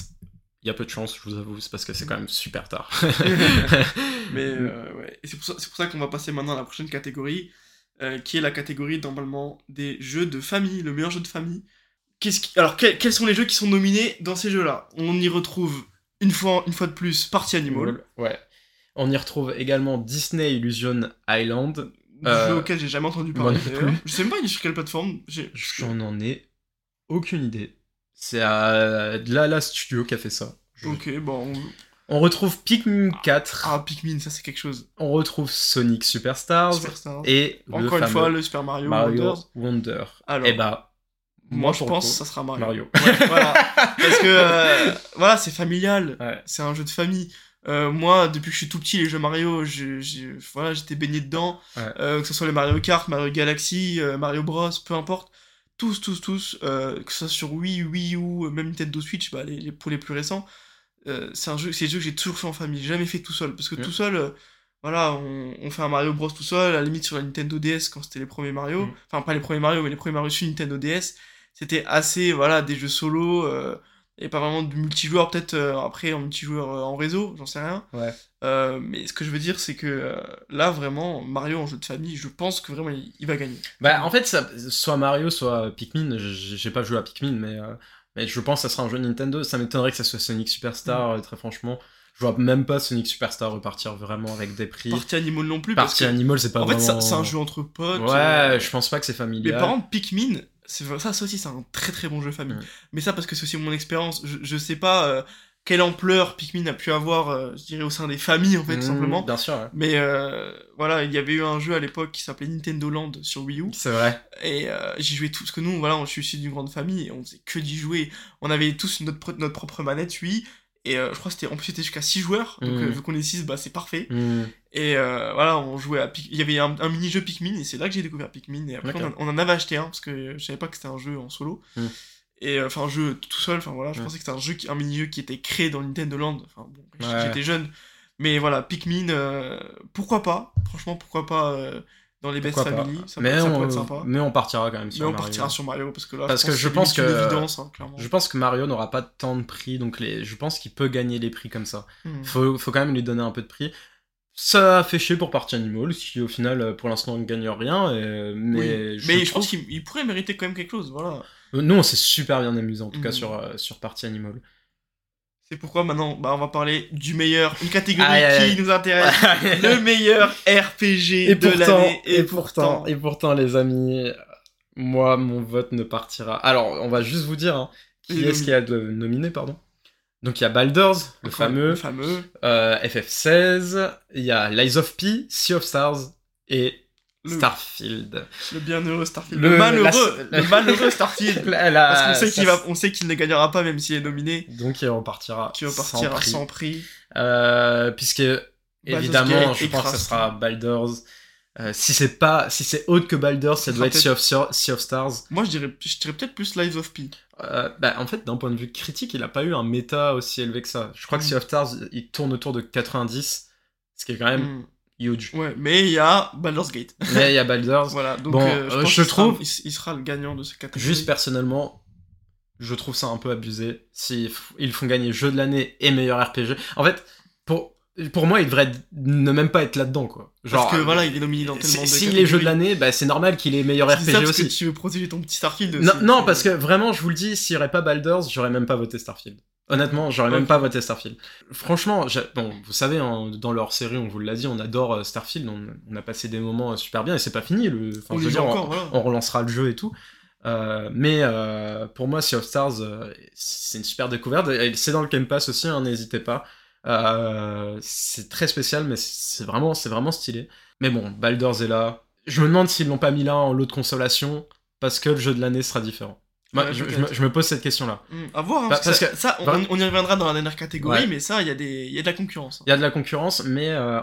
Il y a peu de chance, je vous avoue, c'est parce que c'est quand même super tard. Mais euh, ouais, c'est pour ça, qu'on va passer maintenant à la prochaine catégorie, euh, qui est la catégorie normalement des jeux de famille, le meilleur jeu de famille. Qu'est-ce qui... Alors quels sont les jeux qui sont nominés dans ces jeux-là? On y retrouve une fois, une fois de plus Party Animal, Ouais. On y retrouve également Disney Illusion Island. jeu Euh, auquel j'ai jamais entendu parler. Je sais même pas il est sur quelle plateforme. J'ai- J'en en ai aucune idée. C'est à Lala Studio qui a fait ça. Je- Ok, bon. on- On retrouve Pikmin 4. Ah, Pikmin, ça c'est quelque chose. On retrouve Sonic Superstars. Superstar. Et le Encore une fameux fois, le Super Mario, Mario Wonders. Wonder. Alors, et bah, moi, je pense que ça sera Mario. Mario. Ouais, voilà. Parce que, euh, voilà, c'est familial. Ouais. c'est un jeu de famille. Euh, moi, depuis que je suis tout petit, les jeux Mario, je- je- voilà, j'étais baigné dedans. Ouais. Euh, que ce soit les Mario Kart, Mario Galaxy, euh, Mario Bros, peu importe. Tous, tous, tous. euh, que ce soit sur Wii, Wii U, même Nintendo Switch, bah, les, les- pour les plus récents. euh, c'est un jeu, c'est des jeux que j'ai toujours fait en famille, jamais fait tout seul. Parce que tout seul, euh, voilà, on, on fait un Mario Bros tout seul, à la limite sur la Nintendo DS quand c'était les premiers Mario. Mm. Enfin, pas les premiers Mario, mais les premiers Mario sur Nintendo DS. C'était assez, voilà, des jeux solo. euh, et pas vraiment de multijoueur, peut-être euh, après en multijoueur euh, en réseau, j'en sais rien. Ouais. Euh, mais ce que je veux dire, c'est que euh, là, vraiment, Mario en jeu de famille, je pense que vraiment il, il va gagner. Bah, en fait, ça, soit Mario, soit Pikmin. J'ai pas joué à Pikmin, mais, euh, mais je pense que ça sera un jeu Nintendo. Ça m'étonnerait que ça soit Sonic Superstar, Mm. très franchement. Je vois même pas Sonic Superstar repartir vraiment avec des prix. Partie Animal non plus, Partie Animal, c'est pas en fait, vraiment. c'est un jeu entre potes. Ouais, je pense pas que c'est Mais familial. par contre, Pikmin, ça, ça aussi, c'est un très très bon jeu famille. Mais ça, parce que c'est aussi mon expérience. Je, je sais pas euh, quelle ampleur Pikmin a pu avoir, euh, je dirais, au sein des familles, en fait, tout Mm, simplement. Bien sûr, ouais. Mais euh, voilà, il y avait eu un jeu à l'époque qui s'appelait Nintendo Land sur Wii U. c'est vrai. Et j'y jouais tout, parce que nous, voilà, on- je suis issu d'une grande famille, et on faisait que d'y jouer. On avait tous notre, notre propre manette, oui. Et je crois que c'était, en plus c'était jusqu'à 6 joueurs, donc euh, vu qu'on est 6, bah c'est parfait. Mm. Et euh, voilà, on jouait à Pik- Il y avait un, un mini-jeu Pikmin, et c'est là que j'ai découvert Pikmin. Et après, on, en- on en avait acheté un, parce que je savais pas que c'était un jeu en solo. Mhm. Et euh, enfin, un jeu tout seul, enfin voilà, je Mhm. pensais que c'était un jeu, qui- un mini-jeu qui était créé dans Nintendo Land. Enfin bon, Ouais. j'étais jeune. Mais voilà, Pikmin, euh, pourquoi pas? Franchement, pourquoi pas euh, dans les Best. Family Ça, peut- mais, ça on, être sympa. mais on partira quand même sur Mais on Mario. partira sur Mario parce que là, Parce que je c'est pense limite une que- évidence, hein, clairement. Je pense que Mario n'aura pas tant de prix, donc les... je pense qu'il peut gagner les prix comme ça. Hmm. Faut, faut quand même lui donner un peu de prix. Ça a fait chier pour Party Animal, qui au final, euh, pour l'instant, ne gagne rien. et- mais Oui. je, mais pense qu'il il pourrait mériter quand même quelque chose, voilà. Euh, Nous, on s'est super bien amusé, en tout cas, Mhm. sur, euh, sur Party Animal. C'est pourquoi maintenant, bah, on va parler du meilleur, une catégorie qui nous intéresse, le meilleur RPG et de l'année. et pourtant, et pourtant, les amis, moi, mon vote ne partira. Alors, on va juste vous dire hein, qui est-ce qui a de nominé, pardon? Donc, il y a Baldur's, le fameux, Le fameux. euh, FF16, il y a Lies of P, Sea of Stars et Le, Starfield. le bienheureux Starfield. Le- malheureux, la- le malheureux Starfield. La- la- Parce qu'on sait qu'il va, on sait qu'il ne gagnera pas même s'il est nominé, Donc, il repartira. qu'il va partir sans prix. 100 prix. Euh, puisque évidemment, je pense que ce sera Baldur's. Euh, si c'est pas, si c'est autre que Baldur's, ça doit être sea of, sea of Stars. Moi, je dirais, je dirais peut-être plus Lives of P. Euh, bah, en fait, d'un point de vue critique, il a pas eu un méta aussi élevé que ça. Je crois que Mm. Sea of Stars, il tourne autour de 90, ce qui est quand même Mm. huge. Ouais, mais il y a Baldur's Gate. Mais il y a Baldur's. voilà, donc Bon, euh, je, euh, pense je trouve- il, il sera le gagnant de ce catégorie. Juste personnellement, je trouve ça un peu abusé. S'ils f- ils font gagner jeu de l'année et meilleur RPG. En fait, pour, moi, il devrait ne même pas être là-dedans, quoi. Genre, Parce que euh, voilà, il est nominé dans tellement de si- S'il est jeu de l'année, bah, c'est normal qu'il ait meilleur dis ça RPG parce que aussi. tu veux protéger ton petit Starfield. Non, c'est- non, c'est- parce que vraiment, je vous le dis, s'il n'y aurait pas Baldur's, j'aurais même pas voté Starfield. Honnêtement, j'aurais même Ok. pas voté Starfield. Franchement, bon, vous savez, hein, dans leur série, on vous l'a dit, on adore euh, Starfield, on, on a passé des moments euh, super bien et c'est pas fini. Le, enfin, On je veux dire, encore, on, voilà. on relancera le jeu et tout. Euh, mais euh, pour moi, Sea of Stars, euh, c'est une super découverte. C'est dans le Game Pass aussi, hein, n'hésitez pas. Euh, c'est très spécial, mais c'est vraiment, c'est vraiment stylé. Mais bon, Baldur's est là. Je me demande s'ils l'ont pas mis là en lot de consolation, parce que le jeu de l'année sera différent. Ouais, je, me, je me pose cette question-là. Hmm, à voir, hein, Bah, parce, que, que- ça, on, bah- on y reviendra dans la dernière catégorie, Ouais. mais ça, il y, a des- y a de la concurrence. hein. Il y a de la concurrence, mais euh,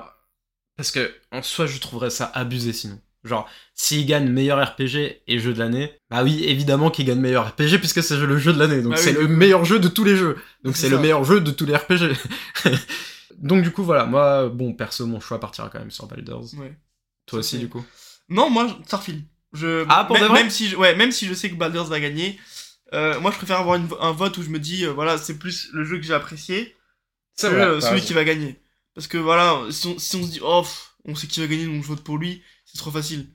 parce que en soi, je trouverais ça abusé sinon. Genre, s'il gagne meilleur RPG et jeu de l'année, bah oui, évidemment qu'il gagne meilleur RPG puisque c'est le jeu de l'année. Donc Bah c'est oui. le meilleur jeu de tous les jeux. Donc C'est le meilleur jeu de tous les RPG. donc du coup, voilà, moi, bon, perso, mon choix partira quand même sur Baldur's. Ouais. Toi aussi, du coup. Non, moi, Starfield. Je... Ah, pour même, vrai si, je... ouais, même si je sais que Baldur's va gagner, euh, moi, je préfère avoir une- un vote où je me dis, euh, voilà, c'est plus le jeu que j'ai apprécié que euh, celui qui va gagner. Parce que voilà, si on, si on se dit, oh, on sait qui va gagner, donc je vote pour lui, c'est trop facile.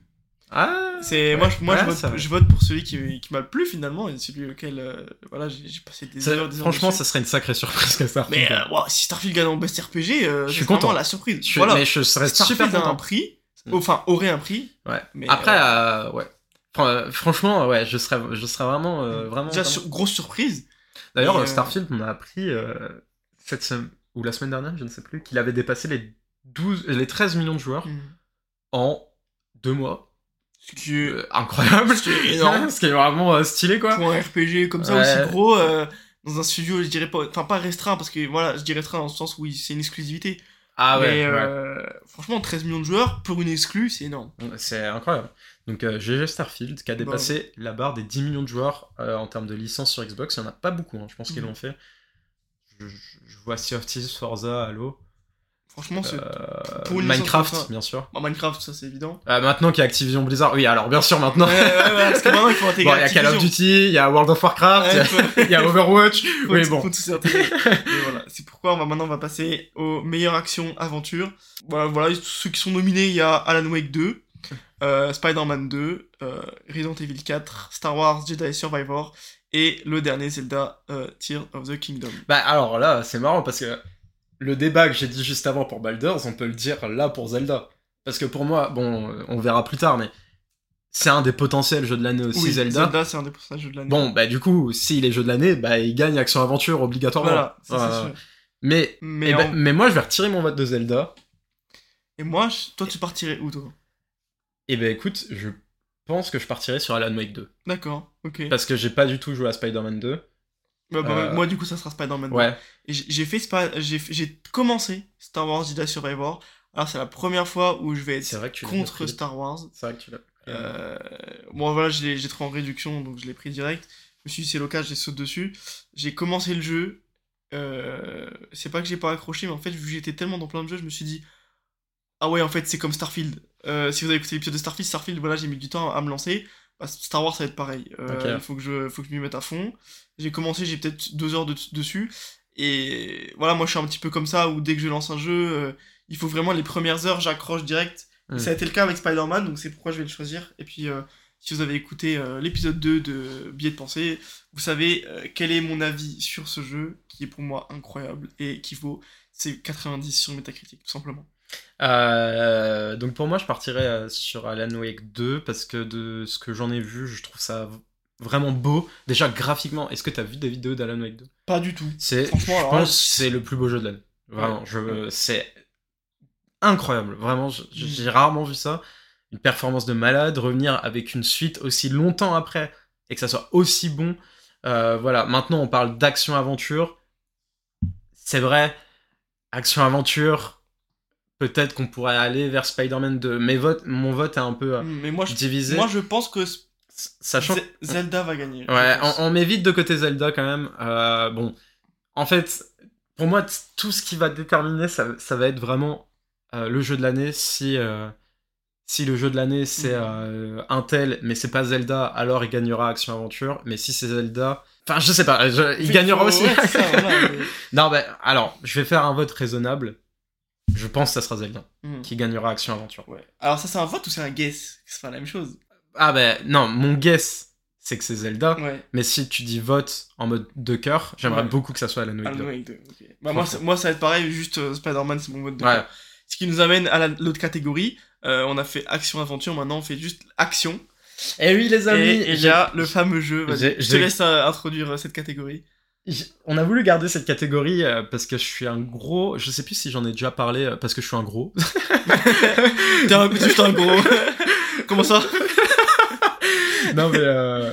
Ah, C'est ouais. moi, je, moi Ouais, je, c'est vote, vrai. je vote pour celui qui, qui m'a le plus finalement et celui auquel euh, voilà j'ai passé des Ça- heures, des franchement, ça serait une sacrée surprise que ça. Mais euh, wow, si Starfield gagne en best RPG, euh, Je suis content. la surprise. Je voilà, mais je serais Starfield super a un content. prix, Mm. enfin aurait un prix. Ouais. Mais, Après, ouais. Fran- Franchement, ouais, je serais, je serais vraiment, euh, vraiment. déjà vraiment- sur- grosse surprise. D'ailleurs, Starfield, on a appris cette semaine, ou la semaine dernière, je ne sais plus, qu'il avait dépassé les 12, les 13 millions de joueurs Mm. en deux mois. Ce qui est Euh, incroyable. Ce qui est énorme. Ce qui est vraiment euh, stylé, quoi. pour un RPG comme ça Ouais. aussi gros euh, dans un studio, je dirais pas, enfin pas restreint parce que voilà, je dis restreint dans le sens où c'est une exclusivité. Ah ouais, mais ouais. franchement, 13 millions de joueurs pour une exclue, c'est énorme. C'est incroyable. Donc GG Starfield qui a Bah dépassé la barre des 10 millions de joueurs en termes de licence sur Xbox. Il n'y en a pas beaucoup, hein, je pense qu'ils Mhm. l'ont fait. Je, je- je vois Sea of Thieves, Forza, Halo, Franchement, c'est euh, pour une Minecraft, bien sûr. Bon, Minecraft, ça c'est évident. Euh, maintenant qu'il y a Activision Blizzard, oui, alors bien sûr maintenant. Ouais, ouais, ouais, parce que maintenant il faut intégrer. Bon, il y a Call of. Duty, il y a World of Warcraft, il y a- Overwatch. oui, bon. voilà, c'est pourquoi on va maintenant on va passer aux meilleures actions aventure. Voilà, voilà, ceux qui sont nominés, il y a Alan Wake 2, euh, Spider-Man 2, euh, Resident Evil 4, Star Wars Jedi Survivor et le dernier Zelda euh, Tears of the Kingdom. Bah alors là, c'est marrant parce que le débat que j'ai dit juste avant pour Baldur's, on peut le dire là pour Zelda. Parce que pour moi, bon, on verra plus tard, mais c'est un des potentiels jeux de l'année aussi, Oui, Zelda. c'est un des personnages de l'année. Bon, bah du coup, s'il est jeu de l'année, bah il gagne Action Aventure obligatoirement. voilà, ça c'est Euh, sûr. Mais, Mais, eh ben, en- mais moi, je vais retirer mon vote de Zelda. et moi, je- toi tu partirais où toi? Et ben écoute, je pense que je partirai sur Alan Wake 2. D'accord, ok. Parce que j'ai pas du tout joué à Spider-Man 2. Bah, bah, euh, Moi du coup ça sera Spider-Man 2. Ouais. J'ai fait j'ai commencé Star Wars Jedi Survivor. Alors c'est la première fois où je vais être vrai que contre. Star Wars. C'est vrai que tu l'as. Euh, bon voilà, j'ai trouvé en réduction donc je l'ai pris direct. Je me suis dit c'est l'occasion, j'ai sauté dessus. J'ai commencé le jeu. Euh, c'est pas que j'ai pas accroché, mais en fait vu que j'étais tellement dans plein de jeux, je me suis dit ah ouais en fait c'est comme Starfield. Euh, si vous avez écouté l'épisode de Starfield, Starfield voilà j'ai mis du temps à me lancer. Bah, Star Wars ça va être pareil. Euh. Il faut que je faut que je m'y mette à fond. J'ai commencé, j'ai peut-être deux heures de- dessus. Et voilà, moi je suis un petit peu comme ça où dès que je lance un jeu, euh, il faut vraiment les premières heures, j'accroche direct. Ça a été le cas avec Spider-Man, donc c'est pourquoi je vais le choisir. Et puis, euh, si vous avez écouté l'épisode 2 de Billet de pensée, vous savez quel est mon avis sur ce jeu, qui est pour moi incroyable et qui vaut ses 90 sur Metacritic, tout simplement. Euh, donc pour moi, je partirais euh, sur Alan Wake 2 parce que de ce que j'en ai vu, je trouve ça vraiment beau. Déjà graphiquement, est-ce que tu as vu des vidéos d'Alan Wake 2 Pas du tout. C'est, Franchement, je alors pense, c'est le plus beau jeu de l'année. Vraiment, Ouais. je, c'est incroyable. Vraiment, j'ai rarement vu ça. Une performance de malade, revenir avec une suite aussi longtemps après et que ça soit aussi bon. Euh, voilà. Maintenant, on parle d'action-aventure. C'est vrai, action-aventure. Peut-être qu'on pourrait aller vers Spider-Man 2. Mais vote, mon vote est un peu euh, Mais moi, je, divisé. moi, je pense que sachant Ze- Zelda va gagner. Ouais, on, on met vite de côté Zelda quand même. Euh, bon, en fait, pour moi, tout ce qui va déterminer, ça, ça va être vraiment euh, le jeu de l'année. Si, euh, si le jeu de l'année c'est euh, un tel, mais c'est pas Zelda, alors il gagnera Action Aventure. Mais si c'est Zelda, enfin, je sais pas, je- il gagnera aussi. ouais, c'est ça, voilà, mais- non, bah, alors, je vais faire un vote raisonnable. Je pense que ça sera Zelda Hmm. qui gagnera Action Aventure. Ouais. Alors, ça, c'est un vote ou c'est un guess? C'est pas la même chose. Ah, ben non, mon guess, c'est que c'est Zelda. Ouais. Mais si tu dis vote en mode de cœur, j'aimerais Ouais. beaucoup que ça soit Alan Wake Alan 2. Wake 2, ok. Bah, moi, ça- moi, ça va être pareil, juste euh, Spider-Man, c'est mon vote de cœur. Ce qui nous amène à la- l'autre catégorie. Euh, on a fait action-aventure, maintenant on fait juste action. Et Eh oui, les amis, Et il y a le fameux jeu. Je te laisse euh, introduire euh, cette catégorie. On a voulu garder cette catégorie euh, parce que je suis un gros. Je sais plus si j'en ai déjà parlé euh, parce que je suis un gros. T'es un, juste un gros. Comment ça? Non mais euh...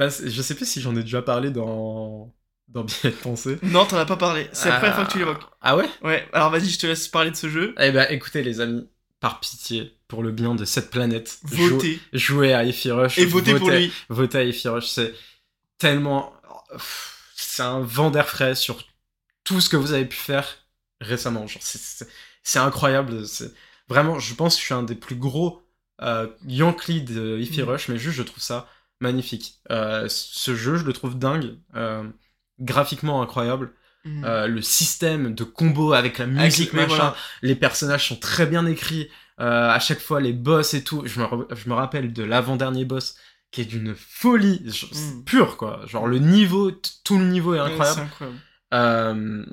je sais plus si j'en ai déjà parlé dans dans Billet de pensée. Non, t'en as pas parlé. C'est la première fois que tu l'évoques. Ah ouais? Ouais, alors vas-y, je te laisse parler de ce jeu. Eh ben écoutez les amis, par pitié, pour le bien de cette planète, jou- Votez. jouez à Ify Rush. Et votez pour lui. Votez à Ify Rush, c'est tellement. C'est un vent d'air frais sur tout ce que vous avez pu faire récemment. Genre, c'est- incroyable. c'est- Vraiment, je pense que je suis un des plus gros euh, Yankee de Ify Mm. Rush, mais juste, je trouve ça magnifique. Euh, ce jeu, je le trouve dingue. euh, graphiquement incroyable. Mhm. Euh, le système de combo avec la musique, machin. voilà. Les personnages sont très bien écrits. Euh, à chaque fois, les boss et tout. Je me, je me rappelle de l'avant-dernier boss qui est d'une folie genre, c'est Mm. pure, quoi. Genre, le niveau, tout le niveau est incroyable. Euh,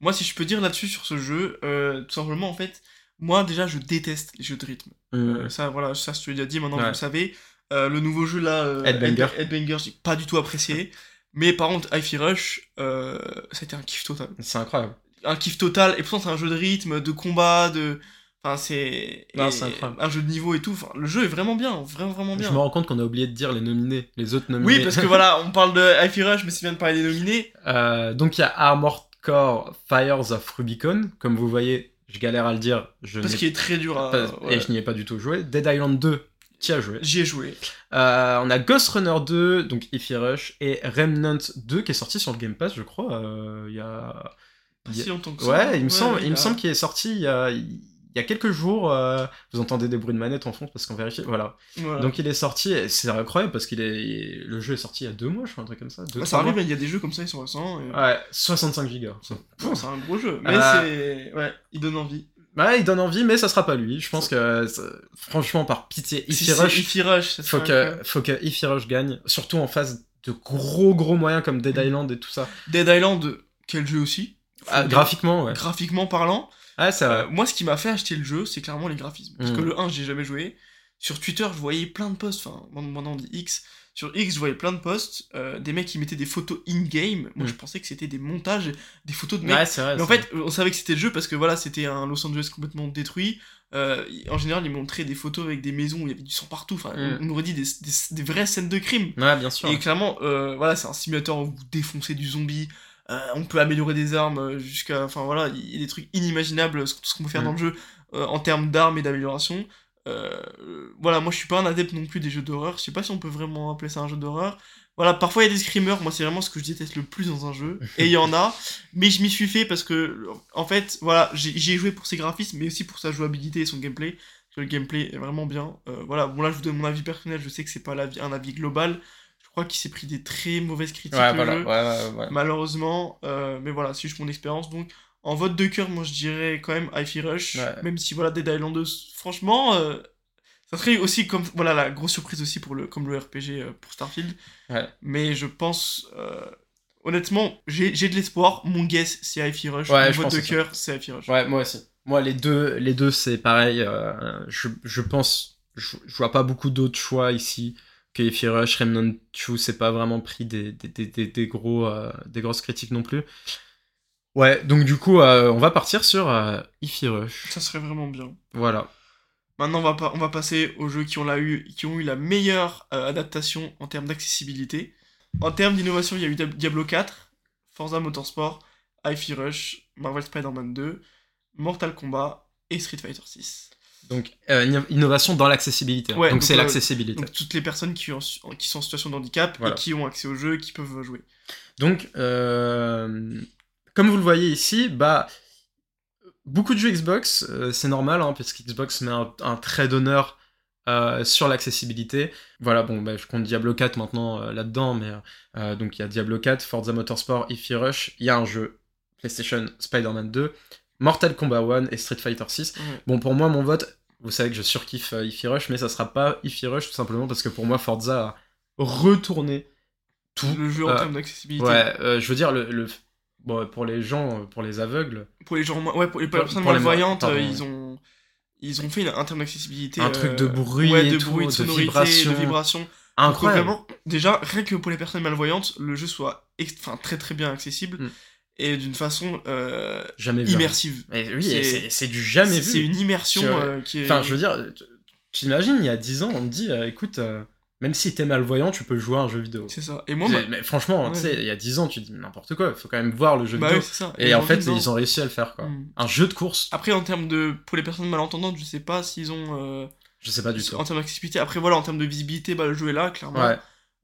Moi, si je peux dire là-dessus sur ce jeu, euh, tout simplement, en fait, moi déjà, je déteste les jeux de rythme. Euh, euh, ça, voilà, ça, je te l'ai déjà dit, maintenant Ouais. vous le savez. Le nouveau jeu là, Headbanger. Head- Headbanger, j'ai pas du tout apprécié. Mais par contre, Hi-Fi Rush, euh, c'était un kiff total. c'est incroyable. Un kiff total, et pourtant c'est un jeu de rythme, de combat, de. Enfin, c'est. Un jeu de niveau et tout. Enfin, le jeu est vraiment bien, vraiment, vraiment bien. Je me rends compte qu'on a oublié de dire les nominés, les autres nominés. Oui, parce que voilà, on parle de Hi-Fi Rush, mais c'est bien de parler des nominés. Euh, donc, il y a Armored Core Fires of Rubicon. Comme vous voyez, je galère à le dire. Je Parce qu'il est très dur à. pas- ouais. Et je n'y ai pas du tout joué. Dead Island 2, qui a joué. J'y ai joué. Euh, on a Ghost Runner 2, donc Ify Rush, et Remnant 2 qui est sorti sur le Game Pass, je crois. euh, Il y a. Pas si longtemps que ça. Ouais, il me semble, il me semble qu'il est sorti il y a, il y a quelques jours. euh, Vous entendez des bruits de manette en fond parce qu'on vérifie. Voilà. voilà. Donc il est sorti, c'est incroyable parce qu'il est, le jeu est sorti il y a deux mois, je crois, un truc comme ça. Deux, Ouais, trois ça arrive, il y a des jeux comme ça, ils sont récents. et- Ouais, 65 gigas. c'est un gros jeu, mais Euh, c'est. Ouais, il donne envie. Ouais, il donne envie, mais ça sera pas lui. Je pense que, franchement, par pitié, Si Ify c'est Rush, Ify Rush, ça faut que, faut que Ify Rush gagne, surtout en phase de gros gros moyens comme Dead Mm. Island et tout ça. Dead Island, quel jeu aussi? Ah, graphiquement, ouais. Graphiquement parlant, vrai. euh, moi ce qui m'a fait acheter le jeu, c'est clairement les graphismes. Parce que le 1, j'ai jamais joué. Sur Twitter, je voyais plein de posts, enfin, maintenant on dit X. Sur X, je voyais plein de posts, euh, des mecs qui mettaient des photos in-game. Moi, je pensais que c'était des montages, des photos de mecs. Ouais, c'est vrai. Mais en fait, on savait que c'était le jeu parce que voilà, c'était un Los Angeles complètement détruit. Euh, en général, ils montraient des photos avec des maisons où il y avait du sang partout. Enfin, Mm. on, aurait dit des, des, des vraies scènes de crime. Ouais, bien sûr. Et clairement, voilà, c'est un simulateur où vous défoncez du zombie. Euh, on peut améliorer des armes euh, jusqu'à. Enfin voilà, il y a des trucs inimaginables, ce, ce qu'on peut faire Mm. dans le jeu euh, en termes d'armes et d'amélioration. Euh, voilà, moi je suis pas un adepte non plus des jeux d'horreur. Je sais pas si on peut vraiment appeler ça un jeu d'horreur. Voilà, parfois il y a des screamers. Moi, c'est vraiment ce que je déteste le plus dans un jeu. Et il y en a. Mais je m'y suis fait parce que, en fait, voilà, j'ai joué pour ses graphismes, mais aussi pour sa jouabilité et son gameplay. Parce que le gameplay est vraiment bien. Euh, voilà, bon là je vous donne mon avis personnel. Je sais que c'est pas un avis global. Je crois qu'il s'est pris des très mauvaises critiques. Ouais, voilà. jeu Ouais, malheureusement. euh, mais voilà, c'est juste mon expérience. Donc, En vote de cœur, moi je dirais quand même Hi-Fi Rush. Même si voilà, Dead Island 2, franchement, euh, ça serait aussi comme voilà la grosse surprise aussi pour le comme le RPG euh, pour Starfield. Ouais. Mais je pense honnêtement, j'ai j'ai de l'espoir. Mon guess c'est Hi-Fi Rush. Ouais, Mon je vote pense de cœur c'est Hi-Fi Rush. Ouais, moi aussi. Moi, les deux, les deux c'est pareil. euh, je, je pense, je, je vois pas beaucoup d'autres choix ici que Ify Rush, Remnant 2, c'est pas vraiment pris des, des, des, des, des gros, euh, des grosses critiques non plus. Ouais, donc du coup, euh, on va partir sur euh, Ify Rush. Ça serait vraiment bien. Voilà. Maintenant, on va, pas, on va passer aux jeux qui ont, la eu, qui ont eu la meilleure euh, adaptation en termes d'accessibilité. En termes d'innovation, il y a eu Diab- Diablo 4, Forza Motorsport, Hi-Fi Rush, Marvel Spider-Man 2, Mortal Kombat et Street Fighter 6. Donc, euh, inno- innovation dans l'accessibilité. Ouais, donc, c'est euh, l'accessibilité. Donc toutes les personnes qui, ont- qui sont en situation de handicap Voilà. et qui ont accès au jeu, qui peuvent jouer. Donc, euh, comme vous le voyez ici, bah, beaucoup de jeux Xbox, euh, c'est normal, hein, parce qu'Xbox met un, un trait d'honneur sur l'accessibilité. Voilà, bon, bah, je compte Diablo 4 maintenant là-dedans, mais donc il y a Diablo 4, Forza Motorsport, Ify Rush, il y a un jeu PlayStation Spider-Man 2, Mortal Kombat 1 et Street Fighter 6. Ouais. Bon, pour moi, mon vote, vous savez que je surkiffe euh, Ify Rush, mais ça sera pas Ify Rush tout simplement parce que pour moi, Forza a retourné tout. Le jeu en Euh, termes d'accessibilité. Ouais, euh, je veux dire, le, le- bon, pour les gens, euh, pour les aveugles, Pour les gens, ouais, pour les personnes pour les malvoyantes, ils ont, ils ont fait un terme d'accessibilité. Un truc de bruit ouais, et de tout, bruit, de de sonorité, vibration. de vibration. incroyable. Vraiment, déjà, rien que pour les personnes malvoyantes, le jeu soit enfin, très très bien accessible Mm. Et d'une façon euh, Jamais vu. immersive. Mais oui, C'est- et du jamais C'est- C'est vu. une immersion euh, qui est. Enfin, je veux dire, tu- t'imagines, il y a 10 ans, on me dit, euh, écoute, euh, même si t'es malvoyant, tu peux jouer à un jeu vidéo. C'est ça. Et moi, ma- mais franchement, tu sais, il y a 10 ans, tu dis n'importe quoi, il faut quand même voir le jeu bah vidéo. ouais, c'est ça. et en fait, ils ont réussi à le faire, quoi. Mm. Un jeu de course, Après, en termes de. Pour les personnes malentendantes, je sais pas s'ils ont. euh, je sais pas du tout. En termes d'accessibilité. Après, voilà, en termes de visibilité, bah, le jeu est là, clairement. Ouais.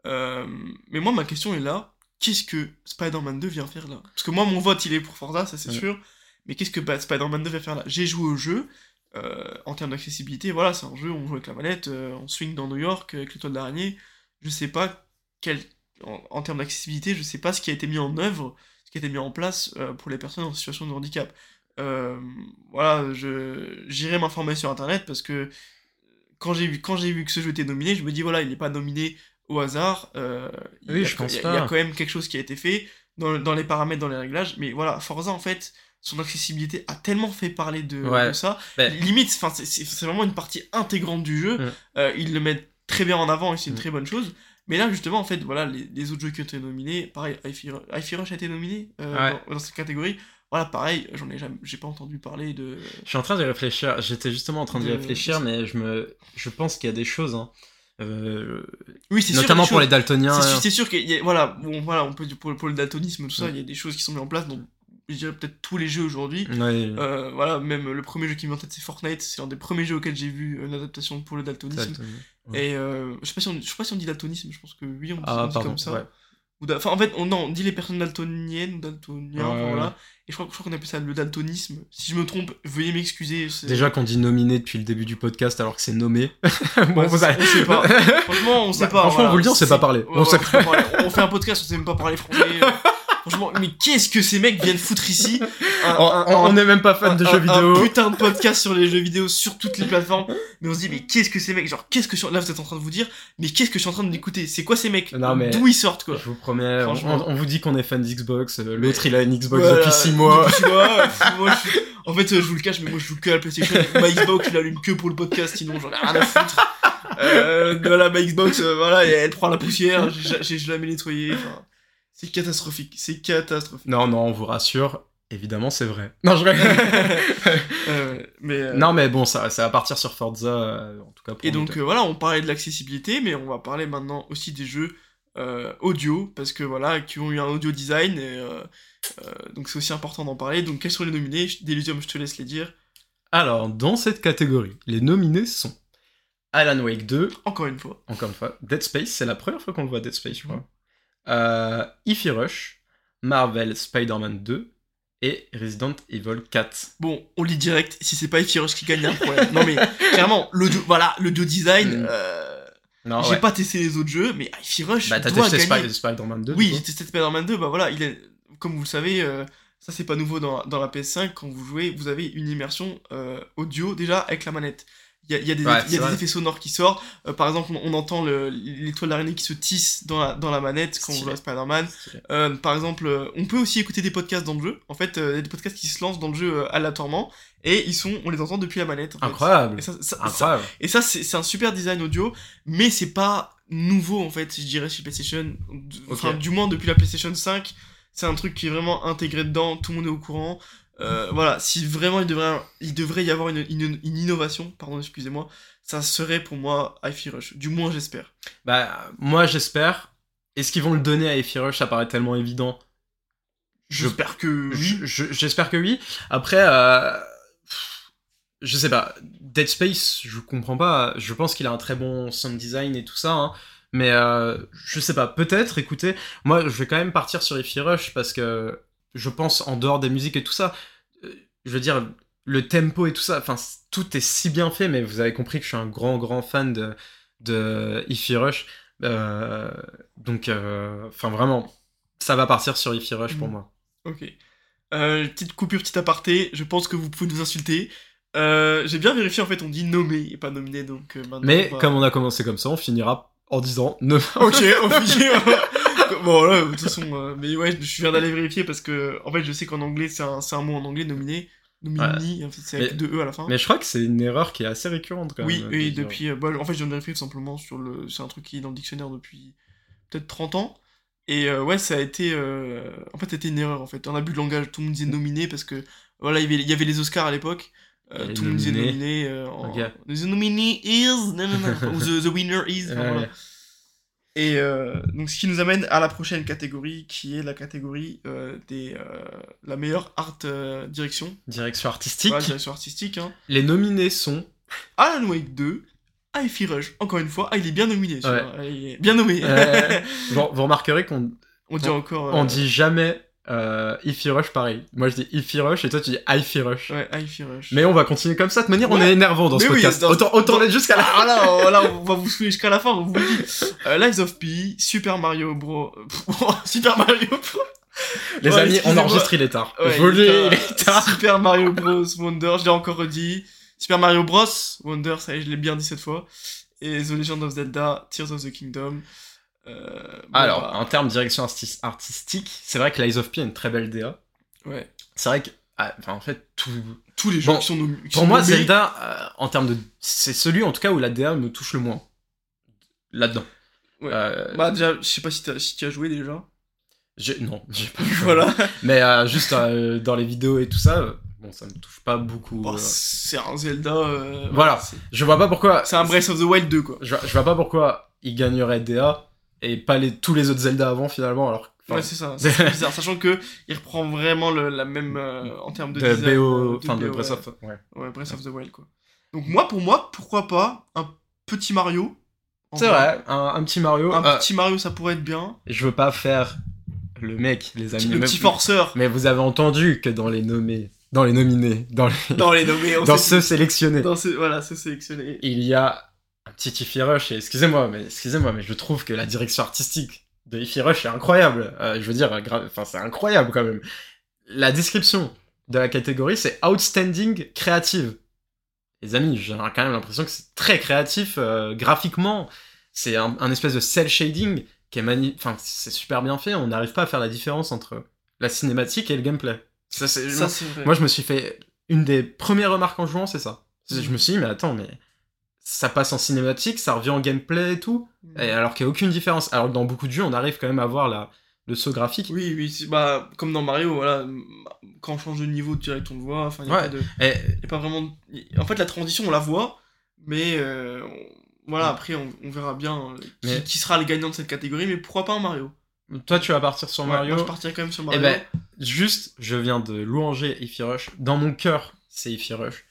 Euh, mais moi, ma question est là. Qu'est-ce que Spider-Man 2 vient faire là? Parce que moi, mon vote, il est pour Forza, ça c'est Ouais. sûr. Mais qu'est-ce que Spider-Man 2 vient faire là? J'ai joué au jeu. euh, en termes d'accessibilité, voilà, c'est un jeu, on joue avec la manette, euh, on swing dans New York euh, avec l'étoile d'araignée. Je sais pas quel. En, en termes d'accessibilité, je sais pas ce qui a été mis en œuvre, ce qui a été mis en place euh, pour les personnes en situation de handicap. Voilà, je j'irai m'informer sur internet parce que quand j'ai vu quand j'ai vu que ce jeu était nominé, je me dis voilà, il n'est pas nominé au hasard. euh, il y a, je pense il y a- pas. il y a quand même quelque chose qui a été fait dans, dans les paramètres, dans les réglages. Mais voilà, Forza en fait, son accessibilité a tellement fait parler de, Ouais. de ça. Ben, Limite, c'est- vraiment une partie intégrante du jeu. Mm. Euh, ils le mettent très bien en avant et c'est une Mm. très bonne chose. Mais là, justement, en fait, voilà, les, les autres jeux qui ont été nominés, pareil, Hi-Fi Rush a été nominé euh, Ouais. dans, dans cette catégorie. Voilà, pareil, j'en ai jamais, j'ai pas entendu parler de. Je suis en train d'y réfléchir. J'étais justement en train d'y De- réfléchir, mais je me, je pense qu'il y a des choses, hein. Euh, Oui, c'est notamment pour choses- les daltoniens. C'est sûr, qu'il y a, voilà, bon, voilà, on peut pour, pour le daltonisme, tout ça, il y a des choses qui sont mises en place dans, je dirais peut-être tous les jeux aujourd'hui. Ouais, Euh, voilà, même le premier jeu qui me vient en tête, c'est Fortnite. C'est un des premiers jeux auxquels j'ai vu une adaptation pour le daltonisme. Ouais. Et euh, je sais pas si on, je sais pas si on dit daltonisme, je pense que oui, on, dit- on Ah, dit pardon. comme ça. Enfin, en fait, on, non, on dit les personnes daltoniennes ou daltoniens, Ouais, enfin, ouais. voilà. Et je crois, je crois qu'on appelle ça le daltonisme. Si je me trompe, veuillez m'excuser. c'est- Déjà qu'on dit nominé depuis le début du podcast alors que c'est nommé. bon, Ouais, vous allez- on sait pas. Franchement, on sait Bah, pas. franchement, voilà. vous le dit, on sait pas parler. On sait. On fait un podcast, on sait même pas parler français. Franchement, mais qu'est-ce que ces mecs viennent foutre ici Un- On- un- n'est même pas fan de jeux vidéo. Un putain de podcast sur les jeux vidéo sur toutes les plateformes. Mais on se dit, mais qu'est-ce que ces mecs Genre, qu'est-ce que je suis... Là, vous êtes en train de vous dire, mais qu'est-ce que je suis en train d'écouter? C'est quoi ces mecs? D'où ils sortent, quoi? Je vous promets, on, Franchement. on vous dit qu'on est fan d'Xbox. euh, L'autre, il a une Xbox Voilà, depuis 6 mois. Depuis 6 mois. euh, moi, je suis- En fait, euh, je vous le cache, mais moi, je joue que à la PlayStation. Ma Xbox, je l'allume que pour le podcast, sinon, j'en ai rien à foutre. Euh, voilà, ma Xbox, euh, voilà, elle prend la poussière, j'ai jamais nettoyé. Enfin, c'est catastrophique, c'est catastrophique. Non, non, on vous rassure. Évidemment, c'est vrai. Non, je. Euh, mais, euh, non, mais bon, ça, ça va partir sur Forza, euh, en tout cas pour Et donc euh, voilà, on parlait de l'accessibilité, mais on va parler maintenant aussi des jeux audio, parce que voilà, qui ont eu un audio design, et donc c'est aussi important d'en parler. Donc quels sont les nominés? Delusium, je te laisse les dire. Alors, dans cette catégorie, les nominés sont Alan Wake 2, Encore une fois. encore une fois, Dead Space, c'est la première fois qu'on le voit Dead Space, je crois. Euh, Ify Rush, Marvel Spider-Man 2 et Resident Evil 4. Bon, on lit direct, si c'est pas Ify Rush qui gagne, il y a un problème. non mais, clairement, l'audio, voilà, l'audio design, Mm. euh, j'ai ouais. pas testé les autres jeux, mais Ify Rush Bah, t'as testé gagner. Spider-Man 2 oui, j'ai testé Spider-Man 2, bah voilà, il est, comme vous le savez, euh, ça c'est pas nouveau dans, dans la PS5, quand vous jouez, vous avez une immersion euh, audio déjà avec la manette. Il y a, il y a des, Ouais, il y c'est a des vrai. effets sonores qui sortent. Euh, par exemple, on, on entend le- l'étoile d'araignée qui se tisse dans la, dans la manette quand on joue à Spider-Man. Euh, par exemple, euh, on peut aussi écouter des podcasts dans le jeu. En fait, il y a des podcasts qui se lancent dans le jeu aléatoirement et ils sont, on les entend depuis la manette. en fait. Incroyable. Et ça, ça- ça- Incroyable. et ça, c'est un super design audio, mais c'est pas nouveau en fait, je dirais, chez PlayStation. Enfin, du moins depuis la PlayStation 5, c'est un truc qui est vraiment intégré dedans, tout le monde est au courant. Euh, voilà, si vraiment il devrait, il devrait y avoir une, une, une innovation, pardon, excusez-moi, ça serait pour moi Hi-Fi Rush. Du moins, j'espère. Bah, moi j'espère. Est-ce qu'ils vont le donner à Effie Rush? Ça paraît tellement évident. Je- J'espère que oui. Je- je- J'espère que oui. Après, euh, je sais pas. Dead Space, je comprends pas. Je pense qu'il a un très bon sound design et tout ça. hein. Mais euh, je sais pas. Peut-être, écoutez, moi je vais quand même partir sur Effie Rush parce que je pense en dehors des musiques et tout ça. euh, Je veux dire, le tempo et tout ça. Enfin, tout est si bien fait. Mais vous avez compris que je suis un grand, grand fan de, de Effie Rush. Euh, donc, euh, enfin, vraiment, ça va partir sur Effie Rush pour Mhm. moi. Ok. Euh, petite coupure, petit aparté, je pense que vous pouvez nous insulter. Euh, J'ai bien vérifié, en fait, on dit nommé et pas nominé, donc euh, maintenant. Mais on va- comme on a commencé comme ça, on finira en disant ne. Ok, on finit. bon, là, de toute façon, euh, mais ouais, je viens d'aller vérifier parce que, en fait, je sais qu'en anglais, c'est un, c'est un mot en anglais, nominé. Nomini, en fait, c'est avec Mais- deux E à la fin. Mais je crois que c'est une erreur qui est assez récurrente quand oui, même. et de dire- depuis. euh, bah, en fait, je viens de vérifier tout simplement sur le. C'est un truc qui est dans le dictionnaire depuis peut-être 30 ans. Et euh, ouais, ça a été. euh, En fait, c'était une erreur en fait. Un abus de langage. Tout le monde disait nominé parce que. Voilà, il y avait, il y avait les Oscars à l'époque. Euh, Et tout le monde disait nominé. nominé. euh, en... Ok. The nominee is. Non, non, non. Ou the, the winner is. enfin, Ouais. voilà. Et euh, donc, ce qui nous amène à la prochaine catégorie, qui est la catégorie euh, des euh, la meilleure art euh, direction, Direction artistique. Direction artistique. Hein. Les nominés sont. Alan Wake 2, Hi-Fi Rush. Encore une fois, ah, il est bien nominé. Ouais. Il est bien nommé. Euh, vous, remarquerez qu'on On dit encore. on dit jamais euh, Ify Rush pareil. Moi je dis Ify Rush et toi tu dis Ify Rush. Ouais, Hi-Fi Rush. Mais on va continuer comme ça. De manière, on est énervant dans ce oui, podcast. dans- autant autant l'être jusqu'à la Ah là, on, là, on va vous saouler jusqu'à la fin, on vous dit. Euh, Lies of P, Super Mario Bros. Super Mario Bros. Les Ouais, amis, on enregistre, il est tard. Ouais, est il est tard. Super Mario Bros. Wonder, je l'ai encore redit. Super Mario Bros. Wonder, ça y est, je l'ai bien dit cette fois. Et The Legend of Zelda, Tears of the Kingdom. Euh, bon, Alors, bah, en termes de direction artis- artistique, c'est vrai que Lies of P a une très belle DA. ouais. C'est vrai que, ah, enfin, en fait, tout. Tous les jeux Bon, qui sont nommés. qui Pour sont moi, nommés- Zelda, euh, en termes de, c'est celui en tout cas où la DA me touche le moins. Là-dedans. Ouais. Euh, Bah, déjà, je sais pas si, tu as joué déjà. non, j'ai pas. voilà. Mais euh, juste euh, dans les vidéos et tout ça, euh, bon, ça me touche pas beaucoup. Bah, euh. c'est un Zelda. euh, Voilà. Je vois pas pourquoi. C'est un Breath of the Wild 2, quoi. Je, vois- je vois pas pourquoi il gagnerait DA et pas les, tous les autres Zelda avant finalement. Alors, Ouais, c'est ça. c'est- bizarre, sachant que il reprend vraiment le, la même euh, en termes de, de design, BO, euh, enfin de Breath of. Ouais. Ouais, Breath of the Wild, quoi. Donc moi, pour moi, pourquoi pas un petit Mario C'est vrai, un, un petit Mario. Un euh, petit Mario, ça pourrait être bien. Je veux pas faire le mec, les amis. le petit forceur. Mais vous avez entendu que dans les nommés, dans les nominés, dans les, Dans les nommés, dans ceux sélectionnés, dans ce, voilà, c'est sélectionné. il y a petit Ify Rush. Et excusez-moi, mais excusez-moi, mais je trouve que la direction artistique de Ify Rush est incroyable. Euh, je veux dire, gra- enfin c'est incroyable quand même. La description de la catégorie, c'est outstanding créative. Les amis, j'ai quand même l'impression que c'est très créatif euh, graphiquement. C'est un, un espèce de cel shading qui est mani... Enfin, c'est super bien fait. On n'arrive pas à faire la différence entre la cinématique et le gameplay. Ça, c'est... Moi, je me suis fait une des premières remarques en jouant, c'est ça. Je me suis dit, mais attends, mais ça passe en cinématique, ça revient en gameplay et tout, Mm. et alors qu'il n'y a aucune différence. Alors que dans beaucoup de jeux, on arrive quand même à voir la, le saut graphique. Oui, oui, bah, comme dans Mario, voilà, quand on change de niveau, direct on le voit, enfin, il Ouais. Et, y a pas vraiment. En fait, la transition, on la voit, mais euh, on- voilà, après, on, on verra bien euh, qui, Mais- qui sera le gagnant de cette catégorie, mais pourquoi pas un Mario? Toi, tu vas partir sur Ouais, Mario. Moi, je partirais quand même sur et Mario. ben, juste, je viens de louanger Ify Rush. Dans mon cœur, c'est Ify Rush.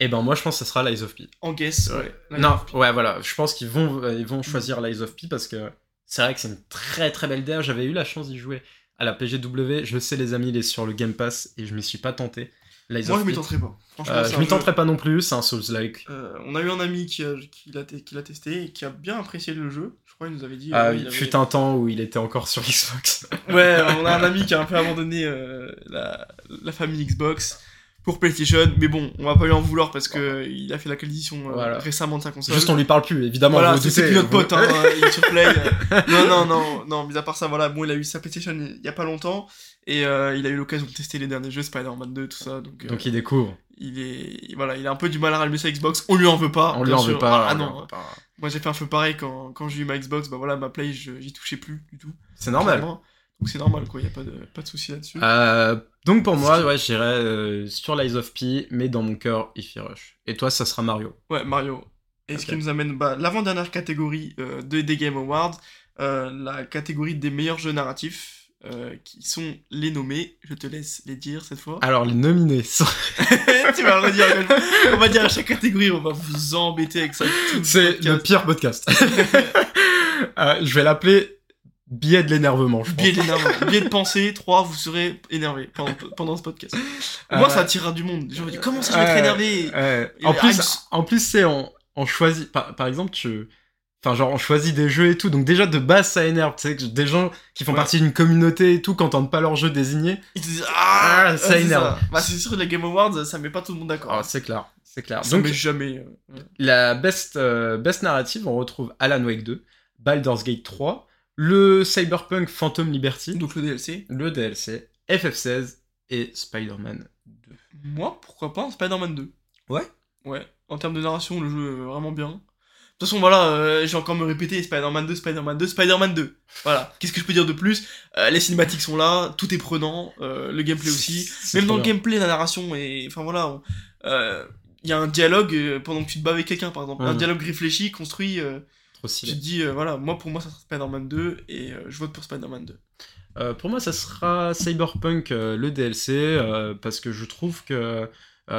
Et ben, moi, je pense que ce sera Lies of P. En guess, ouais. Non, ouais, voilà. Je pense qu'ils vont, euh, ils vont choisir Lies of P parce que c'est vrai que c'est une très très belle DA. J'avais eu la chance d'y jouer à la PGW. Je sais, les amis, il est sur le Game Pass et je m'y suis pas tenté. Lies Moi, je m'y tenterai pas. Franchement, Euh, je m'y tenterai pas non plus, c'est un Souls-like. Euh, on a eu un ami qui, l'a qui l'a testé et qui a bien apprécié le jeu. Je crois qu'il nous avait dit. Ah, euh, il il avait- fut un temps où il était encore sur Xbox. Ouais, on a un ami qui a un peu abandonné euh, la, la famille Xbox pour PlayStation, mais bon, on va pas lui en vouloir parce que il a fait l'acquisition euh, Voilà. récemment de sa console. Juste on lui parle plus, évidemment. voilà, c'est plus notre pote, hein, il est sur Play. euh. non, non, non, non, mis à part ça, voilà, bon, il a eu sa PlayStation il y a pas longtemps et euh, il a eu l'occasion de tester les derniers jeux, Spider-Man 2, tout ça, donc, euh, Donc il découvre. il est, voilà, il a un peu du mal à rallumer sa Xbox, on lui en veut pas. On lui bien en sûr. veut pas. Ah non, pas. moi j'ai fait un feu pareil quand, quand j'ai eu ma Xbox, bah voilà, ma Play, je- j'y touchais plus du tout. C'est normal. Clairement. Donc c'est normal, quoi, y a pas de, pas de souci là-dessus. Euh, donc pour moi, ouais, j'irais euh, sur Lies of P, mais dans mon cœur, Ify Rush. Et toi, ça sera Mario. Ouais, Mario. Et ce qui nous amène bah, l'avant-dernière catégorie euh, de, des Game Awards, la catégorie des meilleurs jeux narratifs, qui sont les nommés. Je te laisse les dire cette fois. Alors les nominés sont... tu vas le redire. On va dire à chaque catégorie, on va vous embêter avec ça. C'est le pire podcast. Je vais l'appeler billet de l'énervement. Biais d'énervement, biais de pensée, 3, vous serez énervé pendant, pendant ce podcast. Au moins, Euh, ça attirera du monde. Dire, comment ça, je vais être énervé? Et En plus, en plus, c'est on, on choisit. Par, par exemple, tu. Enfin, genre, on choisit des jeux et tout. Donc, déjà, de base, ça énerve. Tu sais, que des gens qui font Ouais. partie d'une communauté et tout, qui entendent pas leur jeu désigné. Ils te disent, ah, Ah, ça énerve. Bah, c'est sûr, les Game Awards, ça met pas tout le monde d'accord. Ah, c'est clair. C'est clair. ça Donc, met jamais. euh, la best, euh, best narrative, on retrouve Alan Wake 2, Baldur's Gate 3, le Cyberpunk Phantom Liberty, Donc le DLC. le DLC, FF16 et Spider-Man 2. Moi, pourquoi pas un Spider-Man 2 Ouais. Ouais. En termes de narration, le jeu est vraiment bien. De toute façon, voilà, euh, j'ai encore me répéter Spider-Man 2, Spider-Man 2, Spider-Man 2. Voilà. Qu'est-ce que je peux dire de plus? Euh, Les cinématiques sont là, tout est prenant, euh, le gameplay aussi. Même dans le gameplay, la narration est. Enfin voilà. Il y a un dialogue pendant que tu te bats avec quelqu'un, par exemple. Un dialogue réfléchi, construit. Trop tu te dis, euh, voilà, moi pour moi, ça sera Spider-Man 2 et euh, je vote pour Spider-Man 2. Euh, pour moi, ça sera Cyberpunk, le DLC, parce que je trouve que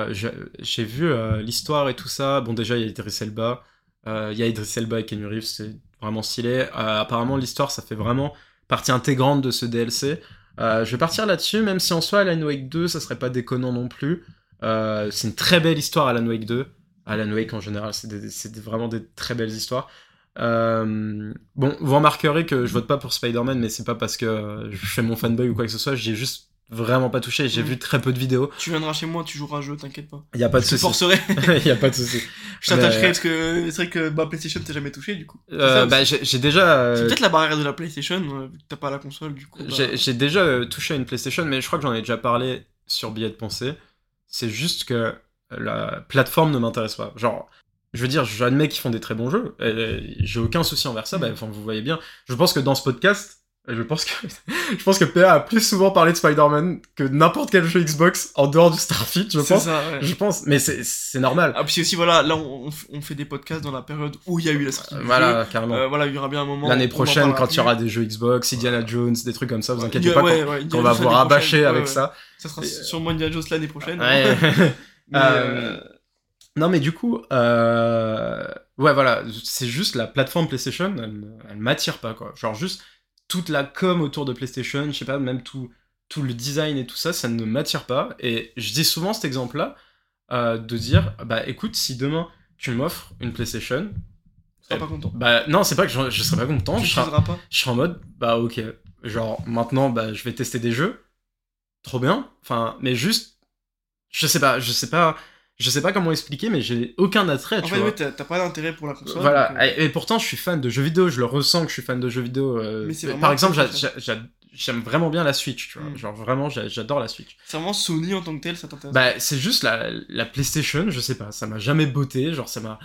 j'ai vu l'histoire et tout ça. Bon, déjà, il y a Idris Elba. Il y a Idris Elba et Keanu Reeves, c'est vraiment stylé. Apparemment, l'histoire, ça fait vraiment partie intégrante de ce DLC. Je vais partir là-dessus, même si en soi, Alan Wake 2, ça serait pas déconnant non plus. C'est une très belle histoire, Alan Wake 2. Alan Wake, en général, c'est vraiment des très belles histoires. Euh, bon, vous remarquerez que je vote pas pour Spider-Man, mais c'est pas parce que je fais mon fanboy ou quoi que ce soit, j'ai juste vraiment pas touché, j'ai vu très peu de vidéos. Tu viendras chez moi, tu joueras un jeu, t'inquiète pas. Il y a pas de Je souci. forcerai. Il y a pas de souci. Je t'attacherai Mais- parce que c'est vrai que bah, PlayStation t'es jamais touché du coup. Euh, ça bah, j'ai déjà, euh, C'est peut-être la barrière de la PlayStation, euh, vu que t'as pas la console du coup. bah. j'ai j'ai déjà euh, touché à une PlayStation, mais je crois que j'en ai déjà parlé sur Billet de pensée. C'est juste que la plateforme ne m'intéresse pas. Genre, je veux dire, j'admets qu'ils font des très bons jeux. et J'ai aucun souci envers ça. Bah, enfin, vous voyez bien. Je pense que dans ce podcast, je pense que je pense que PA a plus souvent parlé de Spider-Man que n'importe quel jeu Xbox en dehors du Starfield. Je C'est pense. ça, ouais. Je pense, mais c'est normal. Ah, puis aussi, voilà, là on, on on fait des podcasts dans la période où il y a eu la sortie voilà, jeu. carrément. Euh, voilà, il y aura bien un moment. L'année on prochaine, quand il y aura des jeux Xbox, Indiana Jones, des trucs comme ça, vous inquiétez pas ouais, Indiana va vous rabâcher avec ça. Ça sera Et- sûrement Indiana Jones l'année prochaine. Ouais. Mais, Euh, euh, Non, mais du coup, euh... ouais, voilà, c'est juste la plateforme PlayStation, elle, elle m'attire pas, quoi. Genre, juste toute la com autour de PlayStation, je sais pas, même tout, tout le design et tout ça, ça ne m'attire pas. Et je dis souvent cet exemple-là, euh, de dire, bah écoute, si demain tu m'offres une PlayStation, seras pas content. bah non, c'est pas que je, je serais pas content, Tu je n'utiliseras pas. je serais en mode, bah ok, genre maintenant, bah je vais tester des jeux, trop bien, enfin, mais juste, je sais pas, je sais pas, je sais pas comment expliquer, mais j'ai aucun attrait, En tu fait, vois. ouais, t'as pas d'intérêt pour la console. Voilà, donc, euh, et, et pourtant je suis fan de jeux vidéo, je le ressens que je suis fan de jeux vidéo. euh, Mais c'est par vraiment exemple, j'aime vraiment bien la Switch, tu vois. Mm. Genre vraiment, j'a- j'adore la Switch. C'est vraiment Sony en tant que tel, ça t'intéresse. Bah, c'est juste la, la PlayStation, je sais pas, ça m'a jamais botté, genre ça m'a.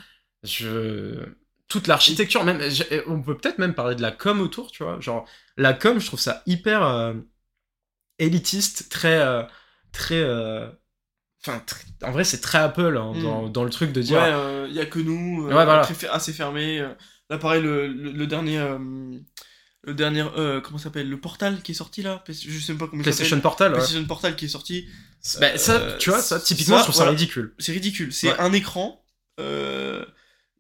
Je. Toute l'architecture, même. On peut peut-être même parler de la com autour, tu vois. Genre, la com, je trouve ça hyper euh, élitiste, très. euh, très. euh, Enfin, en vrai, c'est très Apple hein, Mm. dans, dans le truc de Ouais, dire. il y a que nous, euh, Ouais, voilà. très assez fermé. euh. Là, pareil, le, le, le dernier. euh, le dernier. euh, comment ça s'appelle Le portal qui est sorti là? Je sais même pas comment PlayStation. Portal, ouais. PlayStation Portal qui est sorti. Bah, ça, Euh, tu vois, ça, typiquement, ça, je trouve voilà. ça ridicule. C'est ridicule. C'est Ouais. un écran euh,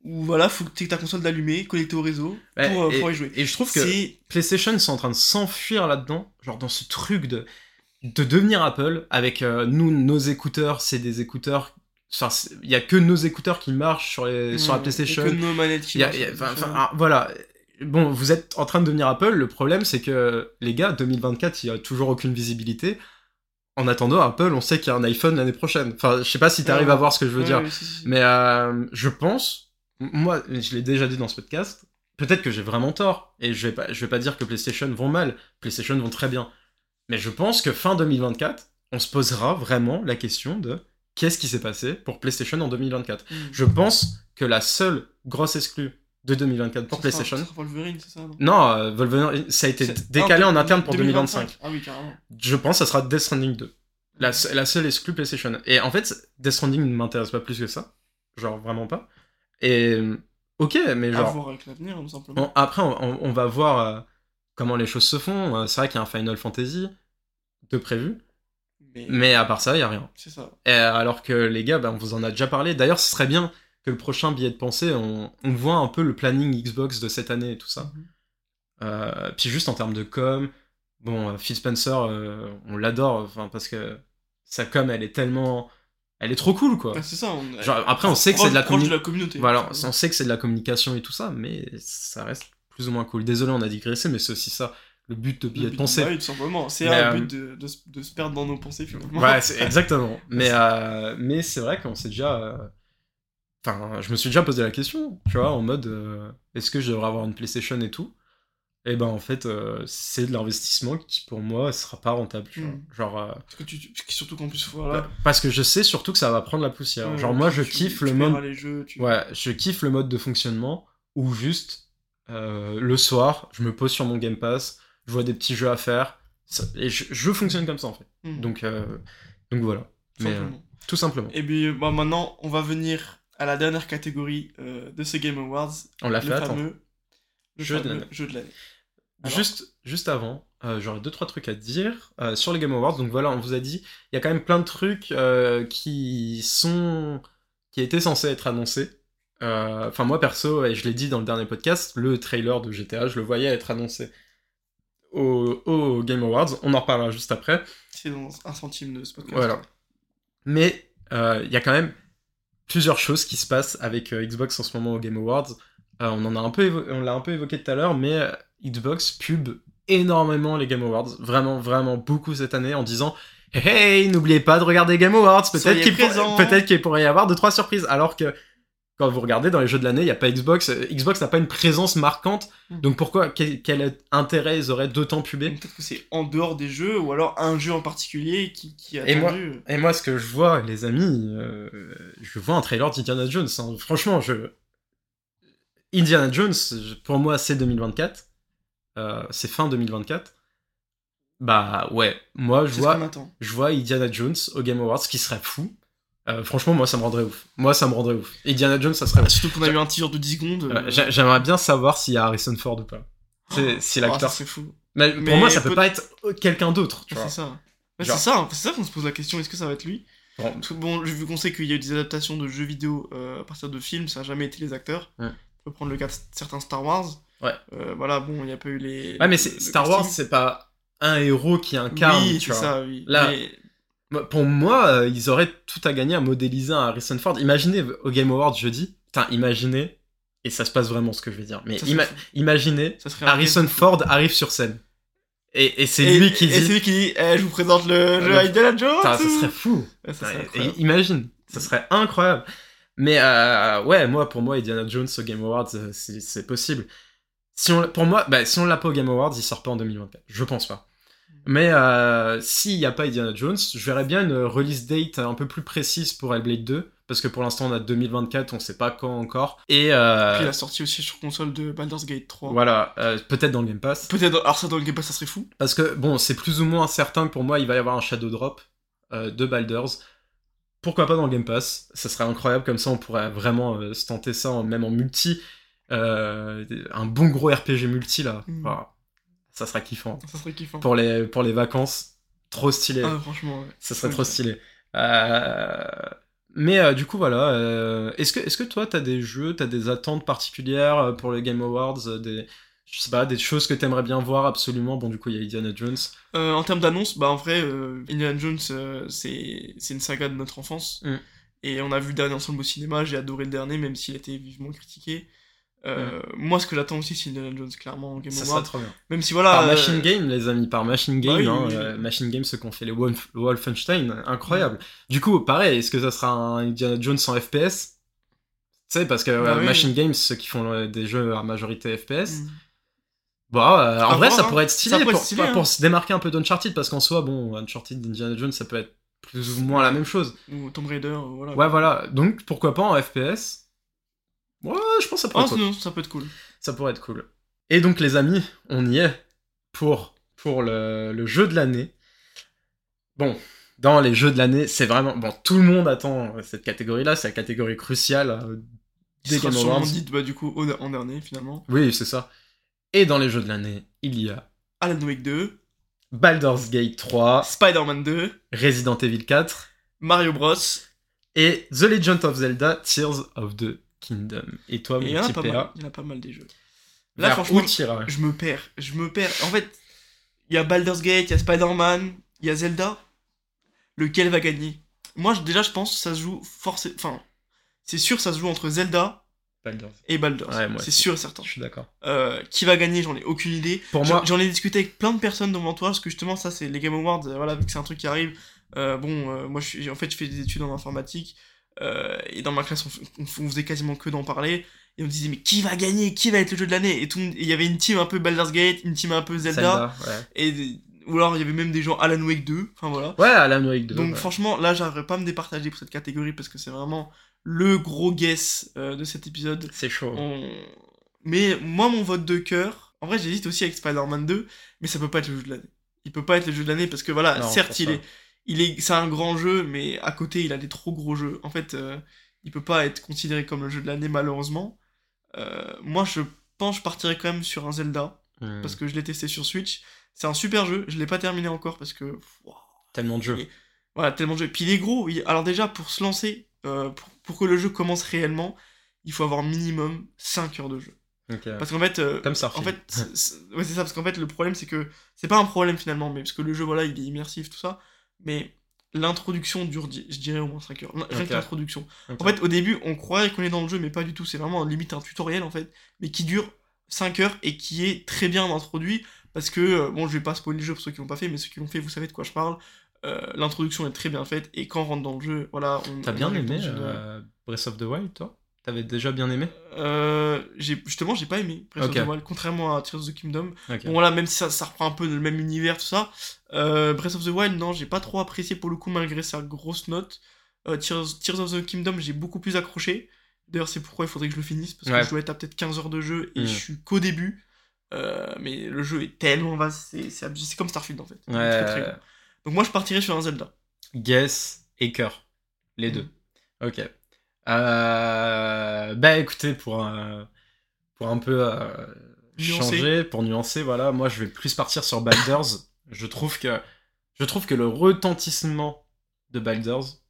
où voilà, faut que ta console d'allumée, connectée au réseau Ouais, pour, euh, et, pour y jouer. et je trouve que. PlayStation, sont en train de s'enfuir là-dedans, genre dans ce truc de. De devenir Apple avec euh, nous, nos écouteurs, c'est des écouteurs. Enfin, il y a que nos écouteurs qui marchent sur, les, sur la PlayStation. et que nos manettes qui Il y a- marchent y a- enfin, enfin, ah, voilà. Bon, vous êtes en train de devenir Apple. Le problème, c'est que les gars, 2024, il y a toujours aucune visibilité. En attendant, Apple, on sait qu'il y a un iPhone l'année prochaine. Enfin, je sais pas si tu arrives Ouais. à voir ce que je veux Ouais, dire. si, si. Mais euh, je pense, moi, je l'ai déjà dit dans ce podcast, peut-être que j'ai vraiment tort. Et je vais pas, je vais pas dire que PlayStation vont mal. PlayStation vont très bien. Mais je pense que fin 2024, on se posera vraiment la question de qu'est-ce qui s'est passé pour PlayStation en 2024. Mm. Je pense que la seule grosse exclue de 2024 pour Ça sera- PlayStation. ça sera Wolverine, c'est ça non? Non, euh, Wolverine, ça a été décalé Ah, en interne pour 2025. 2025. Ah oui, carrément. Je pense que ça sera Death Stranding 2. La, se- la seule exclue PlayStation. Et en fait, Death Stranding ne m'intéresse pas plus que ça. Genre, vraiment pas. Et ok, mais À genre. voir avec l'avenir, tout simplement. on- après, on va voir euh, comment les choses se font. Euh, C'est vrai qu'il y a un Final Fantasy de prévu. Mais, Mais à part ça, il n'y a rien. c'est ça. Et alors que les gars, bah, on vous en a déjà parlé. D'ailleurs, ce serait bien que le prochain billet de pensée, on, on voit un peu le planning Xbox de cette année et tout ça. Mhm. Euh, puis juste en termes de com, bon, euh, Phil Spencer, euh, on l'adore, enfin parce que sa com, elle est tellement, elle est trop cool quoi. Bah, c'est ça. On... Genre, après, on sait que c'est de la communi- la communauté. Voilà, on sait que c'est de la communication et tout ça, mais ça reste plus ou moins cool. Désolé, on a digressé, mais c'est aussi ça le but de billet de pensée. Oui, tout simplement. C'est un euh, but de, de, se- de se perdre dans nos pensées, finalement. Ouais, exactement. Mais, euh, mais c'est vrai qu'on s'est déjà. euh, Enfin, je me suis déjà posé la question, tu vois, en mode euh, est-ce que je devrais avoir une PlayStation et tout? Et ben en fait, c'est de l'investissement qui pour moi sera pas rentable, tu vois. Mm. Genre. euh, Parce que tu, surtout qu'en plus, voilà. parce que je sais surtout que ça va prendre la poussière. Ouais, Genre, moi, je kiffe tu le mode. jeux, Ouais, je kiffe le mode de fonctionnement où juste euh, le soir, je me pose sur mon Game Pass, je vois des petits jeux à faire, ça- et je, je fonctionne comme ça en fait. Mhm. Donc, euh, donc voilà. Tout Mais, euh, simplement. tout simplement. Et puis, bah, maintenant, on va venir à la dernière catégorie euh, de ce Game Awards. On l'a le fait, fameux, le Jeu de fameux l'année. jeu de l'année. Juste, juste avant, euh, j'aurais deux trois trucs à dire euh, sur les Game Awards. Donc voilà, on vous a dit, il y a quand même plein de trucs euh, qui sont, qui étaient censés être annoncés. Euh, Enfin moi perso, et je l'ai dit dans le dernier podcast, le trailer de GTA, je le voyais être annoncé au, au Game Awards. On en reparlera juste après. C'est dans un centime de ce podcast. Voilà. Mais euh, il y a quand même plusieurs choses qui se passent avec euh, Xbox en ce moment au Game Awards. Euh, on en a un peu, on l'a un peu évoqué tout à l'heure, mais euh, Xbox pub énormément les Game Awards, vraiment, vraiment beaucoup cette année, en disant Hey, hey, n'oubliez pas de regarder Game Awards. Peut-être qu'il pour- peut-être qu'il pourrait y avoir deux trois surprises. Alors que quand vous regardez dans les jeux de l'année, il n'y a pas Xbox. Euh, Xbox n'a pas une présence marquante. Mm. Donc pourquoi quel, quel intérêt ils auraient d'autant pubé Peut-être que c'est en dehors des jeux, ou alors un jeu en particulier qui, qui a Et moi- attendu. Et moi, ce que je vois, les amis, euh, je vois un trailer d'Indiana Jones. hein. Franchement, je... Indiana Jones, pour moi, c'est 2024. Euh, c'est fin 2024. Bah ouais, moi, je vois, je vois Indiana Jones au Game Awards, ce qui serait fou. Euh, franchement, moi, ça me rendrait ouf. Moi, ça me rendrait ouf. Indiana Jones, ça serait ouf. Surtout qu'on a eu un teaser de 10 secondes. Euh, j'a- J'aimerais bien savoir s'il y a Harrison Ford ou pas. C'est- si ah, l'acteur. c'est fou. mais pour moi, ça peut peut- pas être quelqu'un d'autre. c'est ça. C'est ça, c'est ça qu'on se pose la question, est-ce que ça va être lui? Bon, Parce que bon, vu qu'on sait qu'il y a eu des adaptations de jeux vidéo euh, à partir de films, ça n'a jamais été les acteurs. Ouais. On peut prendre le cas de certains Star Wars. Ouais. Voilà, bon, il n'y a pas eu les. Ouais, mais Star Wars, c'est pas un héros qui incarne. Oui, tu c'est ça, oui. Là- Mais- Moi, Pour moi, euh, ils auraient tout à gagner à modéliser un Harrison Ford. Imaginez au Game Awards jeudi. Putain, imaginez. Et ça se passe vraiment ce que je vais dire. Mais Ça ima- imaginez, ça Harrison Ford arrive sur scène. Et, et c'est lui qui et c'est dit. lui qui dit eh, Je vous présente le jeu Le- Indiana Jones ça serait fou. Ouais, ça serait imagine, ça serait incroyable. Mais euh, ouais, moi, pour moi, Indiana Jones au Game Awards, euh, c'est c'est possible. Si on, pour moi, bah, si on l'a pas au Game Awards, il sort pas en 2024. Je pense pas. Mais euh, s'il n'y a pas Indiana Jones, je verrais bien une release date un peu plus précise pour Hellblade 2. Parce que pour l'instant, on a 2024, on sait pas quand encore. Et euh, Puis il a sorti aussi sur console de Baldur's Gate 3. voilà, euh, peut-être dans le Game Pass. Peut-être, alors ça dans le Game Pass, ça serait fou. Parce que, bon, c'est plus ou moins certain que pour moi, il va y avoir un Shadow Drop euh, de Baldur's. Pourquoi pas dans le Game Pass? Ça serait incroyable, comme ça on pourrait vraiment euh, se tenter ça, même en multi. Euh, un bon gros RPG multi, là. Mm. Voilà. Ça serait kiffant. Ça serait kiffant. Pour les, pour les vacances, trop stylé. Ah, franchement, ouais. ça serait ouais. trop stylé. Euh, Mais euh, du coup, voilà. euh, Est-ce que, est que toi, t'as des jeux, t'as des attentes particulières pour les Game Awards des... je sais pas, des choses que t'aimerais bien voir absolument? Bon, du coup, il y a Indiana Jones. En termes d'annonce, bah en vrai, Indiana Jones, c'est une saga de notre enfance. Mm. Et on a vu le dernier ensemble au cinéma, j'ai adoré le dernier, même s'il été vivement critiqué. Euh, Mm. Moi, ce que j'attends aussi, c'est Indiana Jones, clairement, en Game Ça Award. trop bien. Même si voilà. Par euh, Machine Game, les amis, par Machine Game. bah oui, hein, oui, oui. euh, Machine Game, ceux qui ont fait les Wolf- Wolfenstein, incroyable. Du coup, pareil, est-ce que ça sera un Indiana Jones en FPS Tu sais, parce que Bah oui. Machine Games, ceux qui font des jeux à majorité FPS, mm. Bon, euh, en vrai, voir, ça hein. pourrait être stylé, pourrait pour, être stylé, pour- hein. pour se démarquer un peu d'Uncharted, parce qu'en soi, bon, Uncharted Indiana Jones, ça peut être plus ou moins la même chose. Ou Tomb Raider, voilà. Ouais, voilà. Donc, pourquoi pas en FPS Ouais, je pense que ça pourrait, Ah, être cool. ça peut être cool. Ça pourrait être cool. Et donc, les amis, on y est pour, pour le, le jeu de l'année. Bon, dans les jeux de l'année, c'est vraiment... Bon, tout le monde attend cette catégorie-là, c'est la catégorie cruciale euh, des Game Awards. bah, du coup, en dernier, finalement. Oui, c'est ça. Et dans les jeux de l'année, il y a Alan Wake 2, Baldur's Gate 3, Spider-Man 2, Resident Evil 4 Mario Bros. et The Legend of Zelda Tears of the Kingdom. Et toi, mon petit PA. Il y en a pas mal des jeux. Là, franchement, où je me perds. Je me perds. En fait, il y a Baldur's Gate, il y a Spider-Man, il y a Zelda. Lequel va gagner? Moi, déjà, je pense que ça se joue forcément. Enfin, c'est sûr, ça se joue entre Zelda Baldur's. et Baldur's. Ouais, c'est sûr et certain. Je suis d'accord. Euh, qui va gagner? J'en ai aucune idée. Pour J'en- moi, J'en ai discuté avec plein de personnes dans mon entourage, parce que justement, ça, c'est les Game Awards, euh, voilà, vu que c'est un truc qui arrive. euh, bon, euh, moi, je suis, en fait, je fais des études en informatique, euh, et dans ma classe, on, faisait quasiment que d'en parler, et on disait, mais qui va gagner? Qui va être le jeu de l'année? Et tout, il y avait une team un peu Baldur's Gate, une team un peu Zelda, Zelda, ouais. et ou alors il y avait même des gens Alan Wake 2, enfin voilà. Ouais, Alan Wake 2. Donc ouais. franchement, là, j'arriverai pas à me départager pour cette catégorie, parce que c'est vraiment le gros guess euh, de cet épisode. c'est chaud. On- Mais moi, mon vote de cœur, en vrai, j'hésite aussi avec Spider-Man 2, mais ça peut pas être le jeu de l'année. Il peut pas être le jeu de l'année parce que voilà, Non, certes, il est, il est, c'est un grand jeu, mais à côté, il a des trop gros jeux. En fait, euh, il peut pas être considéré comme le jeu de l'année, malheureusement. Euh, moi, je pense que je partirais quand même sur un Zelda, Hmm. parce que je l'ai testé sur Switch. C'est un super jeu, je l'ai pas terminé encore parce que. wow, Tellement de jeux. et- Voilà, tellement de jeux. Puis il est gros. il- Alors déjà, pour se lancer, euh, pour, pour que le jeu commence réellement, il faut avoir minimum 5 heures de jeu. Parce qu'en fait, euh, Comme en Starfield. fait, c'est- c'est ouais, c'est ça. Parce qu'en fait, le problème, c'est que c'est pas un problème finalement, mais parce que le jeu, voilà, il est immersif, tout ça. Mais l'introduction dure, je dirais, au moins 5 heures. Rien que l'introduction. En fait, au début, on croirait qu'on est dans le jeu, mais pas du tout. C'est vraiment limite un tutoriel, en fait, mais qui dure 5 heures et qui est très bien introduit. Parce que, euh, bon, je vais pas spoiler le jeu pour ceux qui l'ont pas fait, mais ceux qui l'ont fait, vous savez de quoi je parle. Euh, L'introduction est très bien faite, et quand on rentre dans le jeu, voilà. on- T'as bien aimé euh, Breath of the Wild, toi? T'avais déjà bien aimé Euh, justement, j'ai pas aimé Breath of the Wild, contrairement à Tears of the Kingdom. Ok. Bon, voilà, même si ça, ça reprend un peu le même univers, tout ça. Euh, Breath of the Wild, non, j'ai pas trop apprécié pour le coup, malgré sa grosse note. Euh, Tears, Tears of the Kingdom, j'ai beaucoup plus accroché. D'ailleurs, c'est pourquoi il faudrait que je le finisse, parce Ouais. que je dois être à peut-être 15 heures de jeu et Mm. je suis qu'au début. Mais le jeu est tellement vaste, c'est- comme Starfield en fait. Très, très. Donc moi, je partirais sur un Zelda. Guess et cœur. Les Mm. deux. Ok. Euh, Bah écoutez, pour un, pour un peu euh, Nuancer. changer, pour nuancer, voilà, moi je vais plus partir sur Baldur's. je trouve que je trouve que le retentissement de Baldur's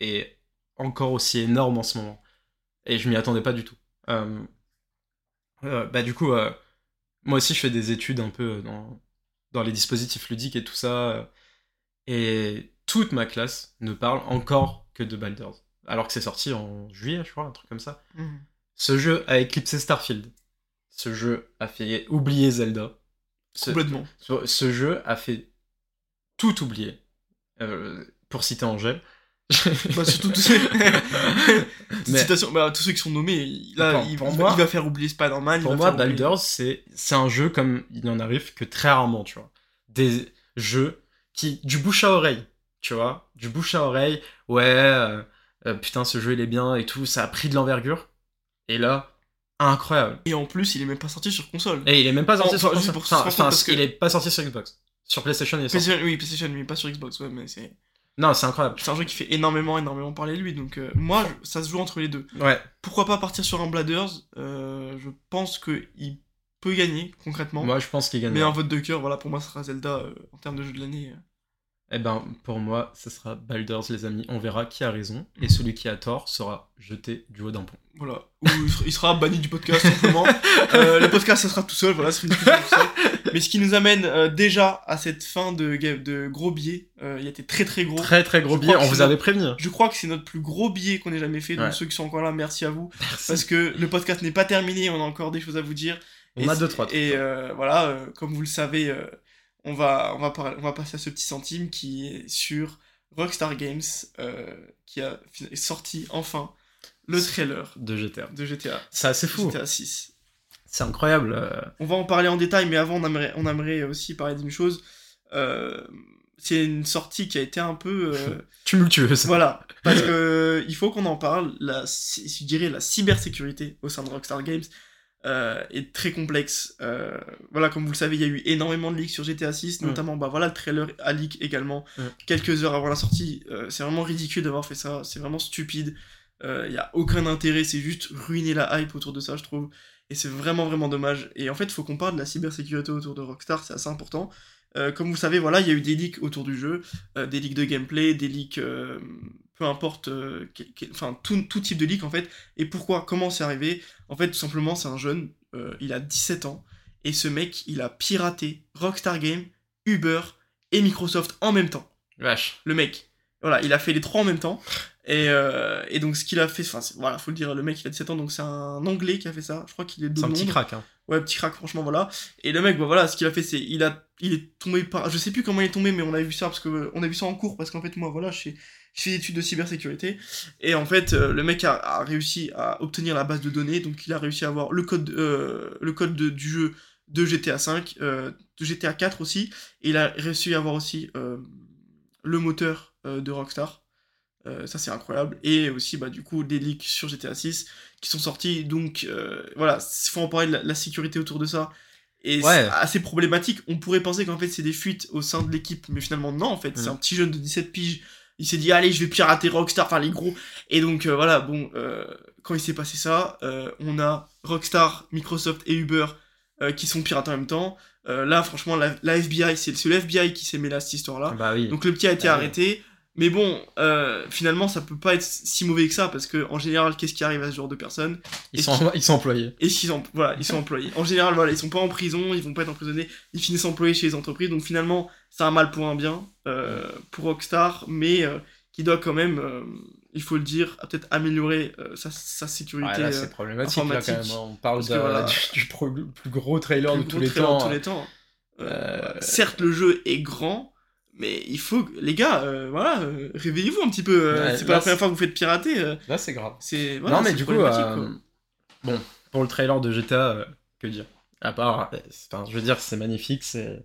est encore aussi énorme en ce moment. Et je m'y attendais pas du tout. Euh, euh, bah du coup, moi aussi je fais des études un peu dans, dans les dispositifs ludiques et tout ça. et toute ma classe ne parle encore que de Baldur's. Alors que c'est sorti en juillet, je crois, un truc comme ça. Mhm. Ce jeu a éclipsé Starfield. Ce jeu a fait oublier Zelda. Ce, Complètement. ce- ce jeu a fait tout oublier. Euh, pour citer Angèle. Bah, surtout tous ceux... Mais- Citation, bah, tous ceux qui sont nommés, il- là, Pour- il, pour il moi- va, il va faire oublier Spider-Man. Pour moi, Baldur's, c'est c'est un jeu comme il n'en arrive que très rarement, tu vois. Des jeux qui. du bouche à oreille, tu vois. Du bouche à oreille, ouais, euh, euh, putain, ce jeu il est bien et tout, ça a pris de l'envergure. Et là, incroyable. Et en plus, il est même pas sorti sur console. Et il est même pas sorti sur console. pour se rendre Enfin, compte, enfin, parce que- il est pas sorti sur Xbox. Sur PlayStation, il est sorti. Oui, PlayStation, mais pas sur Xbox, ouais, mais c'est Non, c'est incroyable. c'est un jeu qui fait énormément, énormément parler de lui, donc euh, moi, je- ça se joue entre les deux. Ouais. Pourquoi pas partir sur un Bladders? Euh, Je pense que il peut gagner, concrètement. Moi, je pense qu'il gagne. mais un vote de cœur, voilà, pour moi, ce sera Zelda euh, en termes de jeu de l'année. Eh ben, pour moi, ce sera Baldur's, les amis. On verra qui a raison. Et Mhm. celui qui a tort sera jeté du haut d'un pont. Voilà. Ou il sera- banni du podcast, simplement. Euh, le podcast, ça sera tout seul, voilà, c'est une tout seul. Mais ce qui nous amène euh, déjà à cette fin de, gros billets. Euh, il a été très très gros. Très très gros Je billet. crois que On vous avait prévenu. Je crois que c'est notre plus gros billet qu'on ait jamais fait. Donc Ouais. ceux qui sont encore là, merci à vous. Merci. Parce que le podcast n'est pas terminé, on a encore des choses à vous dire. On Et a deux, trois. Et euh, voilà, comme vous le savez, on, va, on, va par- on va passer à ce petit centime qui est sur Rockstar Games, euh, qui a sorti enfin le trailer De GTA. de GTA, C'est assez fou. GTA 6. C'est incroyable. euh, On va en parler en détail, mais avant, on aimerait, on aimerait aussi parler d'une chose. Euh, c'est une sortie qui a été un peu... euh, tumultueuse. Voilà, parce que il faut qu'on en parle. La, je dirais la cybersécurité au sein de Rockstar Games euh, est très complexe. Euh, voilà, comme vous le savez, il y a eu énormément de leaks sur GTA 6, Mm. notamment bah voilà le trailer a leak également Mm. quelques heures avant la sortie. Euh, c'est vraiment ridicule d'avoir fait ça. C'est vraiment stupide. Il y a aucun intérêt. C'est juste ruiner la hype autour de ça, je trouve. Et c'est vraiment vraiment dommage. Et en fait, il faut qu'on parle de la cybersécurité autour de Rockstar. C'est assez important. Euh, comme vous savez, voilà, il y a eu des leaks autour du jeu, euh, des leaks de gameplay, des leaks, euh, peu importe, euh, quel- quel- enfin tout, tout type de leak en fait. Et pourquoi Comment c'est arrivé En fait, tout simplement, c'est un jeune, euh, il a 17 ans, et ce mec, il a piraté Rockstar Games, Uber et Microsoft en même temps. Vache. Le mec, voilà, il a fait les trois en même temps. Et, euh, et donc, ce qu'il a fait, enfin, voilà, faut le dire, le mec, il a 17 ans, donc c'est un anglais qui a fait ça. Je crois qu'il est de C'est un petit crack. Hein. Ouais, petit crack, franchement, voilà. Et le mec, bah voilà, ce qu'il a fait, c'est. Il, a, il est tombé par. Je sais plus comment il est tombé, mais on a vu ça, parce que on a vu ça en cours, parce qu'en fait, moi, voilà, je fais, je fais des études de cybersécurité. Et en fait, euh, le mec a, a réussi à obtenir la base de données, donc il a réussi à avoir le code, euh, le code de- du jeu de GTA 5, euh, de GTA 4 aussi. Et il a réussi à avoir aussi le moteur de Rockstar. Euh, ça c'est incroyable. Et aussi bah, du coup des leaks sur GTA 6 qui sont sortis. Donc euh, voilà, il faut en parler de la, la sécurité autour de ça. Et Ouais. c'est assez problématique. On pourrait penser qu'en fait c'est des fuites au sein de l'équipe, mais finalement non en fait. C'est Mm. un petit jeune de 17 piges. Il s'est dit allez je vais pirater Rockstar, enfin les gros. Et donc euh, voilà, bon, euh, quand il s'est passé ça, euh, on a Rockstar, Microsoft et Uber euh, qui sont piratés en même temps. Euh, là franchement la, la FBI, c'est le FBI qui s'est mêlé à cette histoire-là. Bah oui. Donc le petit a été Ah oui. Mais bon, euh, finalement, ça peut pas être si mauvais que ça, parce que en général, qu'est-ce qui arrive à ce genre de personnes ils, sont, ils sont employés. Et s'ils sont, voilà, ils sont employés. En général, voilà, ils sont pas en prison, ils vont pas être emprisonnés, ils finissent employés chez les entreprises. Donc finalement, c'est un mal pour un bien euh, pour Rockstar, mais euh, qui doit quand même, euh, il faut le dire, peut-être améliorer euh, sa, sa sécurité. Ouais, là, euh, c'est problématique, là, quand même. On parle que de- voilà. du, plus gros trailer plus de tous gros les trailer temps. de tous les temps. Voilà. Certes, le jeu est grand, mais il faut, les gars, euh, voilà, euh, réveillez-vous un petit peu. euh, Ouais, c'est pas la première fois que vous faites pirater. euh, Là, c'est grave. c'est voilà, non, mais du coup, euh, bon, pour le trailer de GTA, euh, que dire? À part, enfin, je veux dire, c'est magnifique, c'est.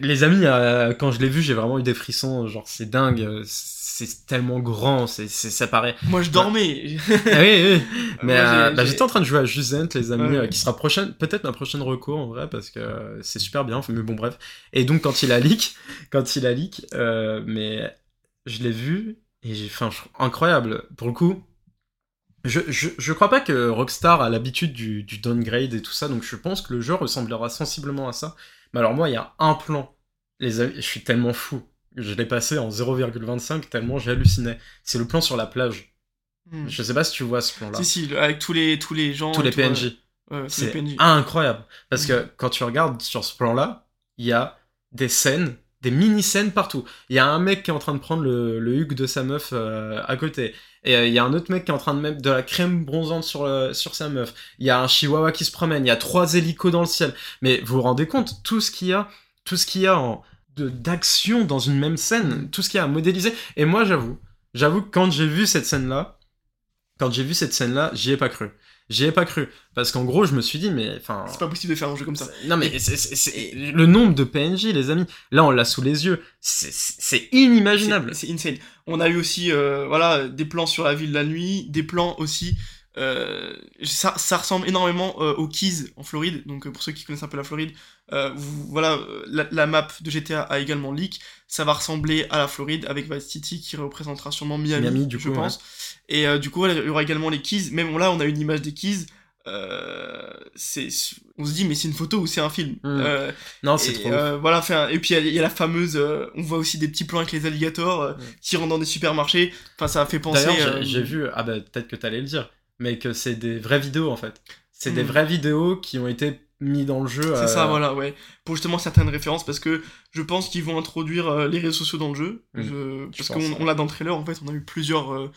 Les amis, euh, quand je l'ai vu, j'ai vraiment eu des frissons, genre c'est dingue, euh, c'est tellement grand, c'est ça paraît. Moi, je dormais. Ah oui, oui. Mais euh, bah, j'étais en train de jouer à Jusent, les amis, Ouais. qui sera prochaine, peut-être ma prochaine recours en vrai, parce que c'est super bien. Mais bon, bref. Et donc quand il a leak, quand il a leak, euh, mais je l'ai vu et j'ai, enfin, incroyable. Pour le coup, je, je, je crois pas que Rockstar a l'habitude du, du downgrade et tout ça, donc je pense que le jeu ressemblera sensiblement à ça. Mais alors moi, il y a un plan, les amis, je suis tellement fou. Je l'ai passé en 0,25 tellement j'ai halluciné. C'est le plan sur la plage. Hmm. Je sais pas si tu vois ce plan-là. Si, si, avec tous les, tous les gens. Tous les. PNJ. Ouais, C'est incroyable. Parce que quand tu regardes sur ce plan-là, il y a des scènes, des mini-scènes partout. Il y a un mec qui est en train de prendre le, le hug de sa meuf euh, à côté. Et euh, il y a un autre mec qui est en train de mettre de la crème bronzante sur, euh, sur sa meuf. Il y a un chihuahua qui se promène. Il y a trois hélicos dans le ciel. Mais vous vous rendez compte, tout ce qu'il y a, tout ce qu'il y a en, de, d'action dans une même scène, tout ce qu'il y a à modéliser. Et moi, j'avoue, j'avoue que quand j'ai vu cette scène-là, quand j'ai vu cette scène-là, j'y ai pas cru. J'y ai pas cru. Parce qu'en gros, je me suis dit, mais enfin. C'est pas possible de faire un jeu comme ça. Non, mais c'est- c'est- c'est- le nombre de PNJ, les amis, là, on l'a sous les yeux. C'est- C'est inimaginable. C'est insane. On a eu aussi euh, voilà, des plans sur la ville la nuit, des plans aussi. euh, ça, ça ressemble énormément euh, aux Keys en Floride. Donc, euh, pour ceux qui connaissent un peu la Floride, vous- voilà, la, la map de GTA a également leak. Ça va ressembler à la Floride avec Vice City qui représentera sûrement Miami, Miami, du je coup, pense. Et euh, du coup, il y aura également les Keys. Même là, on a une image des Keys. euh, c'est, on se dit mais c'est une photo ou c'est un film? Mm. Euh, Non, c'est trop. euh, voilà, enfin, et puis il y a- il y, a la fameuse, euh, on voit aussi des petits plans avec les alligators euh, Mm. qui rentrent dans des supermarchés. Enfin, ça a fait penser. J'ai- vu, ah bah peut-être que t'allais le dire, mais que c'est des vraies vidéos en fait. C'est des Mm. vraies vidéos qui ont été mis dans le jeu. C'est ça, voilà, ouais. Pour justement certaines références, parce que je pense qu'ils vont introduire les réseaux sociaux dans le jeu. Mm. Je- Je parce qu'on ouais. l'a dans le trailer, en fait, on a eu plusieurs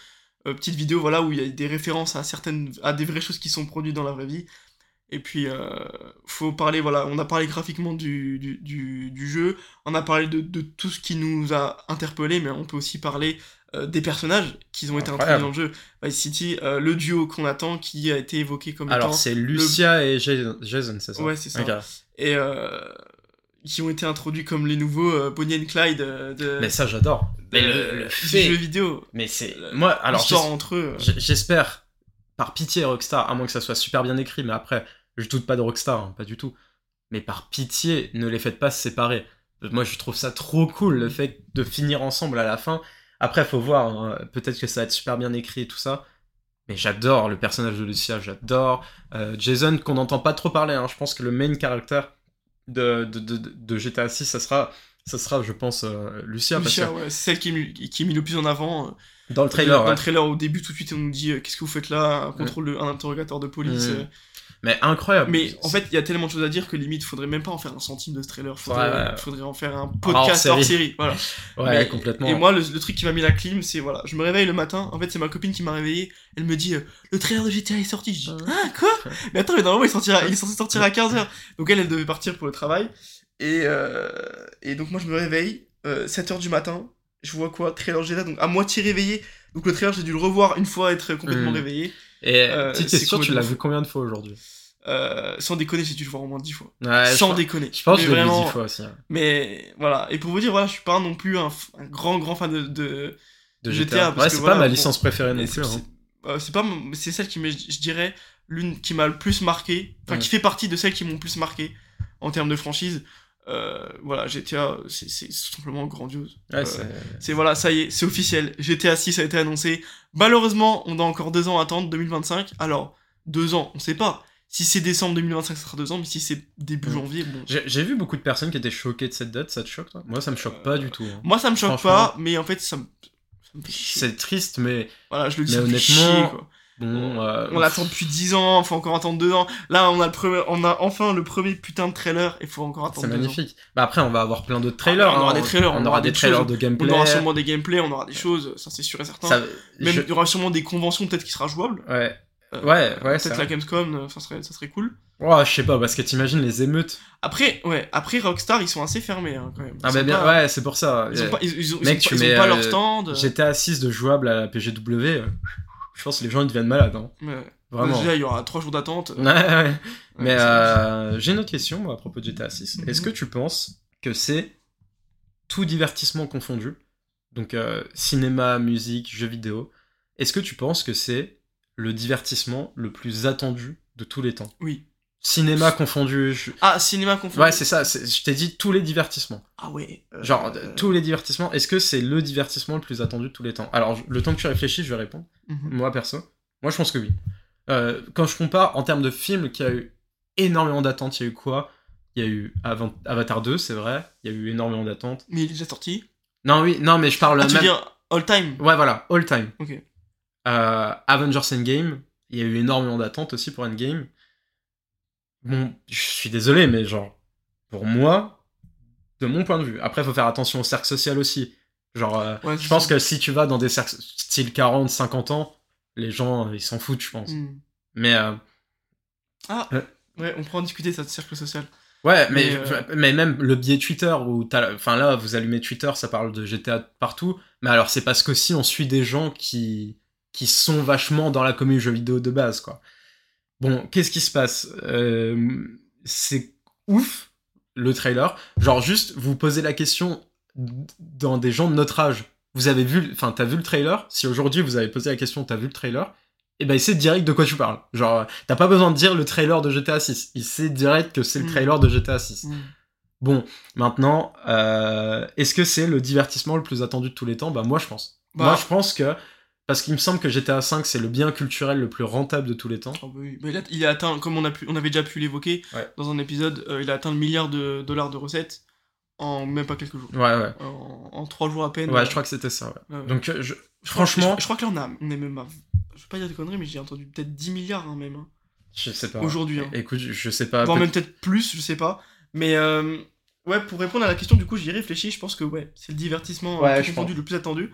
euh, petites vidéos, voilà, où il y a des références à certaines, à des vraies choses qui sont produites dans la vraie vie. Et puis, euh, faut parler, voilà, on a parlé graphiquement du, du, du, du jeu, on a parlé de, de tout ce qui nous a interpellé, mais on peut aussi parler euh, des personnages qui ont été introduits dans le jeu. Vice City, euh, le duo qu'on attend, qui a été évoqué comme Alors étant c'est Lucia et Jason, c'est ça? Ouais, c'est ça. Et qui ont été introduits comme les nouveaux euh, Bonnie and Clyde euh, de, Mais ça j'adore. Mais le, le fait- jeu vidéo. Mais c'est Le- moi alors entre eux. euh, j'espère par pitié Rockstar, à moins que ça soit super bien écrit, mais après je doute pas de Rockstar, hein, pas du tout. Mais par pitié, ne les faites pas se séparer. Moi je trouve ça trop cool le fait de finir ensemble à la fin. Après faut voir, hein, peut-être que ça va être super bien écrit et tout ça. Mais j'adore le personnage de Lucia, j'adore Euh, Jason qu'on n'entend pas trop parler. hein. Je pense que le main character de, de, de, de GTA 6, ça sera, ça sera, je pense, euh, Lucia, parce Lucia, que ouais, c'est celle qui est, mis, qui est mise le plus en avant. euh, dans le trailer, Dans ouais. le trailer, au début, tout de suite, on nous dit euh, Qu'est-ce que vous faites là? Un contrôle, un interrogateur de police. Mm. Euh. mais incroyable. Mais en fait, il y a tellement de choses à dire que limite, faudrait même pas en faire un centime de ce trailer. Faudrait, Ouais, ouais. faudrait en faire un podcast hors série. Voilà. ouais, Mais- complètement. Et moi, le, le truc qui m'a mis la clim, c'est voilà, je me réveille le matin. En fait, c'est ma copine qui m'a réveillé. Elle me dit euh, le trailer de GTA est sorti. Je dis ah quoi? Mais attends, mais normalement il, sortira, il est censé sortir à 15h. Donc elle, elle devait partir pour le travail. Et, euh, et donc moi, je me réveille 7h du matin. Je vois quoi? Trailer GTA, donc à moitié réveillé. Donc le trailer, j'ai dû le revoir une fois être complètement Mm. réveillé. Et euh, petite c'est question, tu l'as vu combien de fois aujourd'hui Euh, sans déconner, j'ai dû le voir au moins 10 fois. ouais, sans déconner. Je pense que Mais je l'ai vu vraiment, dix fois aussi. hein, Mais voilà. Et pour vous dire, voilà, je suis pas non plus un, grand, grand fan de- de, De GTA, GTA. Ouais, que c'est voilà, pas ma bon, licence préférée non plus. c'est- hein. c'est- euh, c'est celle qui je dirais l'une qui m'a le plus marqué enfin Ouais. qui fait partie de celles qui m'ont le plus marqué en termes de franchise Euh, voilà GTA c'est c'est simplement grandiose Ouais, Euh, c'est- voilà ça y est c'est officiel GTA 6 a été annoncé malheureusement on a encore deux ans à attendre 2025 alors deux ans on sait pas si c'est décembre 2025 ça sera deux ans mais si c'est début Ouais. janvier bon J'ai vu beaucoup de personnes qui étaient choquées de cette date, ça te choque toi? Moi ça me choque pas Euh, du tout. hein. moi ça me choque pas mais en fait ça me. C'est triste, mais voilà je le dis honnêtement, chier, quoi. Bon. euh, On l'attend depuis 10 ans, faut encore attendre 2 ans. Là, on a, le premier, on a enfin le premier putain de trailer et faut encore attendre C'est 2 ans. magnifique. Bah après, on va avoir plein d'autres trailers. Ah, on aura hein. des trailers, on, aura des trailers de On gameplay. aura sûrement des gameplays, on aura des choses, ça c'est sûr et certain. Ça- Même je- il y aura sûrement des conventions peut-être qui sera jouable. Ouais. Euh, Ouais, ouais, c'est Peut-être la. Gamescom, euh, ça serait, ça serait cool. Oh, je sais pas, parce que t'imagines les émeutes. Après, ouais, après Rockstar, ils sont assez fermés hein, quand même. Ils Ah bah sont bien, pas- ouais, c'est pour ça. Ils ont pas, ils, ils ont, ils Mec, ont tu pas, ils ont mets, pas euh, leur stand. GTA 6 de jouable à la PGW, euh, je pense que les gens ils deviennent malades. Hein. Ouais. Vraiment. Déjà, il y aura 3 jours d'attente. Ouais, ouais. Mais euh, j'ai une autre question moi, à propos de GTA 6. Mhm. Est-ce que tu penses que c'est tout divertissement confondu, donc euh, cinéma, musique, jeux vidéo, est-ce que tu penses que c'est le divertissement le plus attendu de tous les temps? Oui. Cinéma confondu. je- Ah, cinéma confondu. Ouais, c'est ça. Je t'ai dit tous les divertissements. Ah ouais. euh, Genre, euh, tous les divertissements. Est-ce que c'est le divertissement le plus attendu de tous les temps? Alors, je- le temps que tu réfléchis, je vais répondre. mhm. Moi, perso. Moi, je pense que oui. Euh, quand je compare en termes de films qui a eu énormément d'attentes, il y a eu quoi? Il y a eu Avant- Avatar 2, c'est vrai. Il y a eu énormément d'attentes. Mais il est déjà sorti? Non, oui, non, mais je parle Ah, tu veux même. dire all time? Ouais, voilà, all time. Ok. Euh, Avengers Endgame, il y a eu énormément d'attentes aussi pour Endgame. Bon, je suis désolé, mais genre, pour moi, de mon point de vue, après, il faut faire attention au cercle social aussi. Genre, euh, Ouais, je pense ça. que si tu vas dans des cercles style 40, 50 ans, les gens, ils s'en foutent, je pense. Hmm. Mais, euh, Ah, Euh. ouais, on pourra en discuter, ça, de cercle social. ouais, mais, Mais, mais même le biais Twitter, où t'as, enfin là, vous allumez Twitter, ça parle de GTA partout. Mais alors, c'est parce qu'aussi, on suit des gens qui, qui sont vachement dans la commune jeux vidéo de base, quoi. Bon, qu'est-ce qui se passe? Euh, C'est ouf, le trailer. Genre, juste, vous posez la question dans des gens de notre âge. Vous avez vu, enfin, t'as vu le trailer? Si aujourd'hui vous avez posé la question, t'as vu le trailer Et ben, il sait direct de quoi tu parles. Genre, t'as pas besoin de dire le trailer de GTA 6. Il sait direct que c'est le Mm. trailer de GTA 6. Hmm. Bon, maintenant, euh, est-ce que c'est le divertissement le plus attendu de tous les temps? Bah, moi, je pense. Bah. Moi, je pense que Parce qu'il me semble que GTA V, c'est le bien culturel le plus rentable de tous les temps. Oh, bah oui. Mais là, il a atteint, comme on, a pu, on avait déjà pu l'évoquer Ouais. dans un épisode, euh, il a atteint le milliard de dollars de recettes en même pas quelques jours. Ouais, ouais. En, en trois jours à peine. Ouais, euh, je crois que c'était ça, ouais. ouais, ouais. Donc, euh, je- franchement, je, je crois que là, on, a, on est même à. Je veux pas dire des conneries, mais j'ai entendu peut-être 10 milliards hein, même. hein. je sais pas. Aujourd'hui, hein. Écoute, je, sais pas. Voire peut- même peut-être plus, je sais pas. Mais euh, ouais, pour répondre à la question, du coup, j'y ai réfléchi. Je pense que ouais, c'est le divertissement Ouais, je pense. le plus attendu.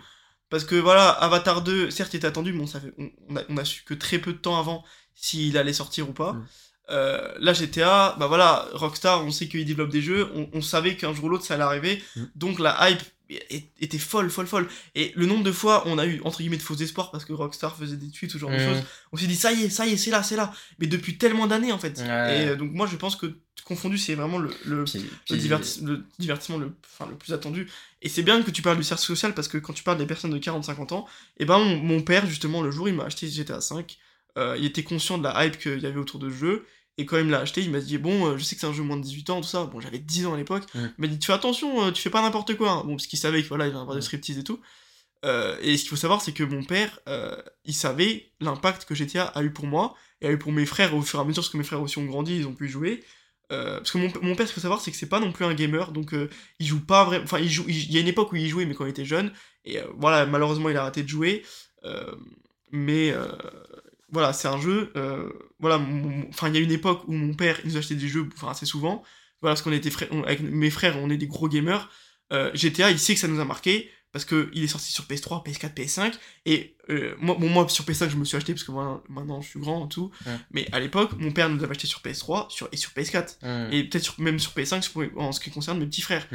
Parce que voilà, Avatar 2, certes, il était attendu, mais on, savait, on, on a, on a su que très peu de temps avant s'il allait sortir ou pas. Mm. Euh, là, GTA, bah voilà, Rockstar, on sait qu'ils développent des jeux, on, on savait qu'un jour ou l'autre ça allait arriver, Mm. donc la hype était folle, folle, folle. Et le nombre de fois on a eu entre guillemets de faux espoirs parce que Rockstar faisait des tweets, ce genre de Mm. choses, on s'est dit ça y est, ça y est, c'est là, c'est là. Mais depuis tellement d'années en fait. Ouais. Et euh, donc moi je pense que confondu c'est vraiment le, le, Puis- le puis- divertis- le divertissement le, enfin, le plus attendu. Et c'est bien que tu parles du cercle social parce que quand tu parles des personnes de 40-50 ans, et ben mon, mon père justement le jour il m'a acheté GTA 5, il était conscient de la hype qu'il y avait autour de ce jeu. Et quand il me l'a acheté, il m'a dit Bon, euh, je sais que c'est un jeu moins de 18 ans, tout ça. Bon, j'avais 10 ans à l'époque. Il m'a dit Tu fais attention, euh, tu fais pas n'importe quoi. hein. Bon, parce qu'il savait que voilà, il allait avoir des Mm. striptease et tout. Euh, et ce qu'il faut savoir, c'est que mon père, euh, il savait l'impact que GTA a eu pour moi et a eu pour mes frères au fur et à mesure, parce que mes frères aussi ont grandi, ils ont pu y jouer. Euh, parce que mon, mon père, ce qu'il faut savoir, c'est que c'est pas non plus un gamer, donc il joue pas vraiment. Enfin, il joue. il- Il y a une époque où il jouait, mais quand il était jeune. Et voilà, malheureusement, il a arrêté de jouer. Mais voilà, c'est un jeu. euh, voilà, enfin, il y a une époque où mon père il nous achetait des jeux, enfin assez souvent. Voilà, parce qu'on était frères, on- avec mes frères, on est des gros gamers. Euh, GTA, il sait que ça nous a marqué parce que il est sorti sur PS3, PS4, PS5. Et euh, moi, bon, moi, sur PS5, je me suis acheté parce que moi, maintenant, je suis grand et tout. Ouais. Mais à l'époque, mon père nous avait acheté sur PS3 sur, et sur PS4 Mm. et peut-être même sur PS5 sur- en ce qui concerne mes petits frères.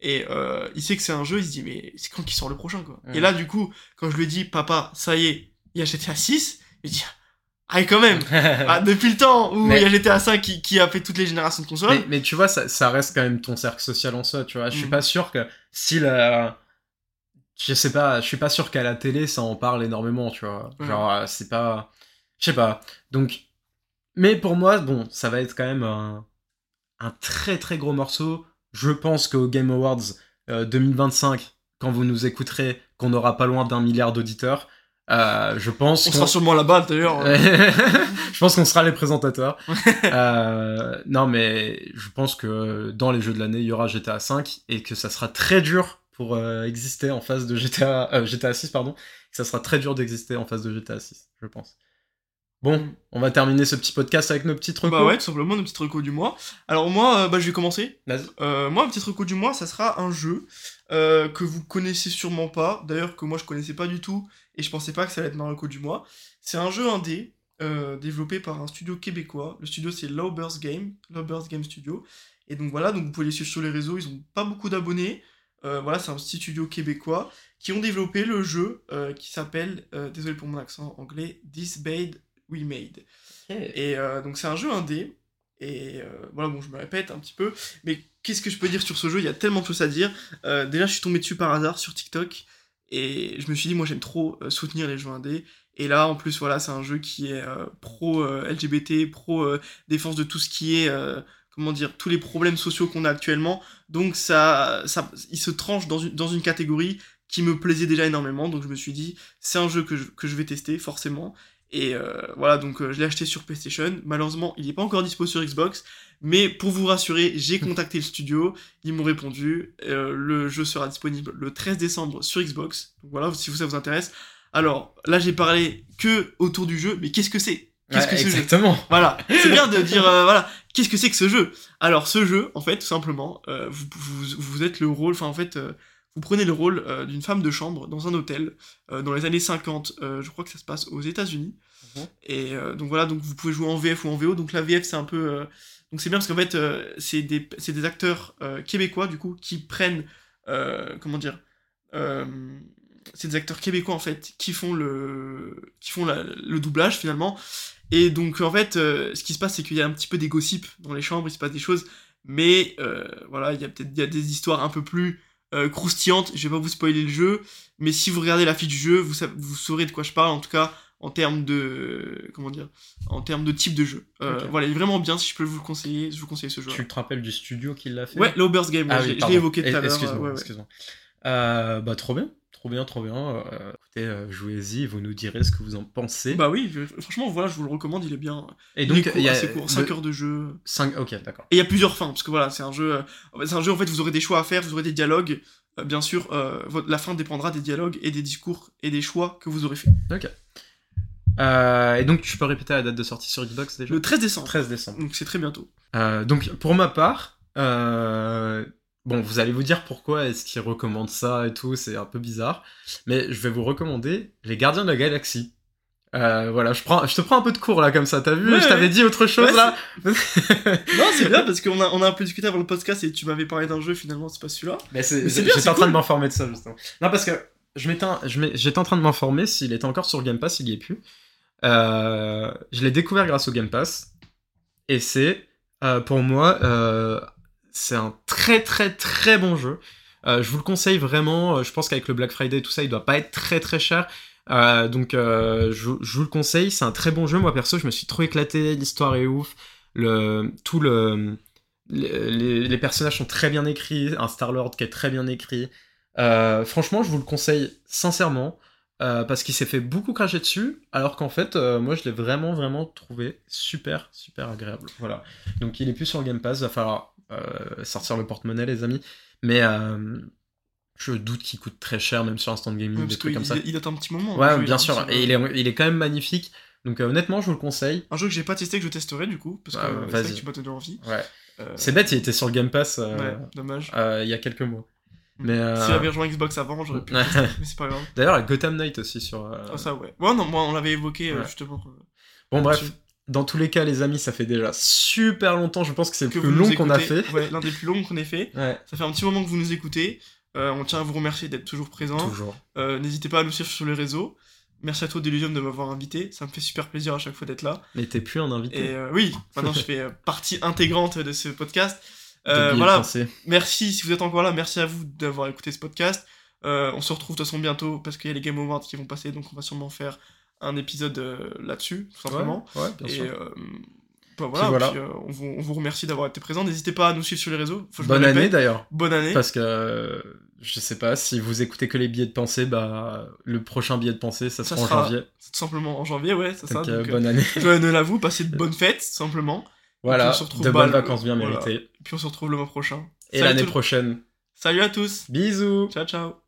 Et euh, il sait que c'est un jeu, il se dit mais c'est quand qu'il sort le prochain quoi. Et là du coup, quand je lui dit papa, ça y est, il y a GTA 6, il dit ah quand même. Ah, depuis le temps où il y a GTA 5 qui, qui a fait toutes les générations de consoles. mais, mais tu vois, ça, ça reste quand même ton cercle social en soi, tu vois. Je suis Mm. pas sûr que si la. Je sais pas, je suis pas sûr qu'à la télé ça en parle énormément, tu vois. Genre, euh, c'est pas. Je sais pas. Donc. Mais pour moi, bon, ça va être quand même un, un très très gros morceau. Je pense qu'au Game Awards euh, 2025, quand vous nous écouterez, qu'on aura pas loin d'un milliard d'auditeurs, euh, je pense On qu'on- sera sûrement là-bas d'ailleurs. je pense qu'on sera les présentateurs. Euh, non, mais je pense que dans les jeux de l'année, il y aura GTA 5 et que ça sera très dur pour euh, exister en face de GTA, euh, GTA 6, pardon. Ça sera très dur d'exister en face de GTA 6, je pense. Bon, Mm. on va terminer ce petit podcast avec nos petits trucs. Bah ouais, tout simplement, nos petits recos du mois. Alors moi, euh, bah, je vais commencer. Vas-y. Euh, moi, un petit reco du mois, ça sera un jeu euh, que vous connaissez sûrement pas. D'ailleurs, que moi je connaissais pas du tout et je pensais pas que ça allait être ma reco du mois. C'est un jeu indé euh, développé par un studio québécois. Le studio c'est Lowbirds Game, Lowbirds Game Studio. Et donc voilà, donc vous pouvez les suivre sur les réseaux. Ils ont pas beaucoup d'abonnés. Euh, voilà, c'est un petit studio québécois qui ont développé le jeu euh, qui s'appelle, euh, désolé pour mon accent anglais, This Bade We Made. Et euh, donc c'est un jeu indé. Et euh, voilà, bon, je me répète un petit peu. Mais qu'est-ce que je peux dire sur ce jeu? Il y a tellement de choses à dire. Euh, déjà, je suis tombé dessus par hasard sur TikTok. Et je me suis dit, moi j'aime trop soutenir les jeux indés. Et là, en plus, voilà, c'est un jeu qui est euh, pro euh, LGBT, pro euh, défense de tout ce qui est, comment dire, tous les problèmes sociaux qu'on a actuellement. Donc ça, ça, il se tranche dans une, dans une catégorie qui me plaisait déjà énormément. Donc je me suis dit, c'est un jeu que je, que je vais tester, forcément. Et euh, voilà, donc euh, je l'ai acheté sur PlayStation. Malheureusement, il n'est pas encore dispo sur Xbox. Mais pour vous rassurer, j'ai contacté le studio. Ils m'ont répondu. Euh, le jeu sera disponible le 13 décembre sur Xbox. Donc voilà, si ça vous intéresse. Alors, là, j'ai parlé que autour du jeu. Mais qu'est-ce que c'est? Qu'est-ce Ouais, que ce jeu? exactement. voilà, c'est bien de dire, euh, voilà, qu'est-ce que c'est que ce jeu? Alors, ce jeu, en fait, tout simplement, euh, vous, vous, vous êtes le rôle, enfin, en fait, euh, vous prenez le rôle euh, d'une femme de chambre dans un hôtel, euh, dans les années 50, euh, je crois que ça se passe aux États-Unis. Mhm. Et donc voilà, donc vous pouvez jouer en VF ou en VO, donc la VF, c'est un peu. donc c'est bien parce qu'en fait, c'est des, des acteurs québécois, du coup, qui prennent. comment dire c'est des acteurs québécois en fait qui font le qui font la- le doublage finalement et donc en fait ce qui se passe c'est qu'il y a un petit peu des gossips dans les chambres il se passe des choses mais euh, voilà il y a peut-être des histoires un peu plus euh, croustillantes je vais pas vous spoiler le jeu mais si vous regardez la fiche du jeu vous vous saurez de quoi je parle en tout cas en termes de comment dire en termes de type de jeu. Euh, voilà il est vraiment bien si je peux vous le conseiller je vous conseille ce jeu Tu te rappelles du studio qui l'a fait? Ouais Lowbirds Game Ah oui, je l'ai- évoqué tout Eh, à l'heure Excuse-moi, ouais, ouais. excuse-moi. Euh, bah trop bien, trop bien, trop bien. Euh, écoutez, euh, jouez-y, vous nous direz ce que vous en pensez. Bah oui, je- franchement, voilà, je vous le recommande, il est bien. et donc, court, il y a assez court, 5 le- heures de jeu. cinq- Ok, d'accord. Et il y a plusieurs fins, parce que voilà, c'est un jeu. euh, c'est un jeu, en fait, vous aurez des choix à faire, vous aurez des dialogues. Bien sûr, euh, votre- la fin dépendra des dialogues et des discours et des choix que vous aurez fait. Euh, et donc, tu peux répéter la date de sortie sur Xbox déjà? Le 13 décembre. 13 décembre. Donc c'est très bientôt. Euh, donc, pour ma part, euh, bon, vous allez vous dire pourquoi est-ce qu'il recommande ça et tout, c'est un peu bizarre. Mais je vais vous recommander Les Gardiens de la Galaxie. Euh, voilà, je, prends, je te prends un peu de cours là comme ça, t'as vu? Ouais, Je t'avais ouais. dit autre chose Ouais, là Non, c'est bien parce qu'on a, on a un peu discuté avant le podcast et tu m'avais parlé d'un jeu, finalement, c'est pas celui-là. Mais c'est, j'étais en train de m'informer de ça justement. Non parce que je m'étais, j'étais en train de m'informer s'il était encore sur Game Pass, il y est plus. Euh, je l'ai découvert grâce au Game Pass et c'est euh, pour moi c'est un très très très bon jeu. Euh, je vous le conseille vraiment. euh, Je pense qu'avec le Black Friday et tout ça, il doit pas être très très cher. Euh, donc je, vous le conseille. C'est un très bon jeu. Moi perso, je me suis trop éclaté. L'histoire est ouf. Tout le les, personnages sont très bien écrits, un Star-Lord qui est très bien écrit. Franchement, je vous le conseille sincèrement, parce qu'il s'est fait beaucoup cracher dessus, alors qu'en fait, moi, je l'ai vraiment, vraiment trouvé super, super agréable. Voilà. Donc, il est plus sur Game Pass, va falloir sortir le porte-monnaie, les amis. Mais euh, je doute qu'il coûte très cher, même sur Instant Gaming, Ouais, des trucs comme ça. il date un petit moment. le Ouais, jeu, il bien un sûr. Et il est, il est quand même magnifique. Donc, euh, honnêtement, je vous le conseille. Un jeu que j'ai pas testé, que je testerai du coup, parce que Ouais, euh, c'est vas-y. vrai que tu m'as donné envie. Ouais. Euh, C'est bête, il était sur le Game Pass euh, Ouais, dommage. euh, il y a quelques mois. Mais, euh, Si j'avais rejoint Xbox avant, j'aurais pu tester, mais c'est pas grave. D'ailleurs, la Gotham Knight aussi sur. euh, Ah, ça, ouais. Ouais, non, moi, on l'avait évoqué euh, Ouais. justement. euh, Bon, bref. Dans tous les cas, les amis, ça fait déjà super longtemps. Je pense que c'est le que plus long qu'on a fait. Ouais, l'un des plus longs qu'on ait fait. Ouais, Ça fait un petit moment que vous nous écoutez. Euh, on tient à vous remercier d'être toujours présent. toujours. Euh, N'hésitez pas à nous suivre sur les réseaux. Merci à toi Delusium de m'avoir invité. Ça me fait super plaisir à chaque fois d'être là. Mais t'es plus un invité. Et euh, oui, maintenant je fais partie intégrante de ce podcast. Voilà, merci si vous êtes encore là. Merci à vous d'avoir écouté ce podcast. On se retrouve de toute façon bientôt parce qu'il y a les Game Awards qui vont passer, donc on va sûrement faire un épisode euh, là-dessus, tout simplement. Ouais, ouais, bien Et sûr. bah voilà, Puis voilà. puis, on, vous, on vous remercie d'avoir été présent. N'hésitez pas à nous suivre sur les réseaux. Faut que Bonne année d'ailleurs. Bonne année. Parce que euh, je sais pas, si vous écoutez que les billets de pensée, bah le prochain billet de pensée, ça, Ça sera en janvier. Tout simplement en janvier, ouais, c'est ça. Donc, euh, bonne année. joyeux Noël à vous, passez de bonnes fêtes, tout simplement. voilà, on se retrouve de bah, bonnes vacances bien méritées. Puis on se retrouve le mois prochain. Et l'année prochaine. Salut à tous. Bisous Ciao, ciao.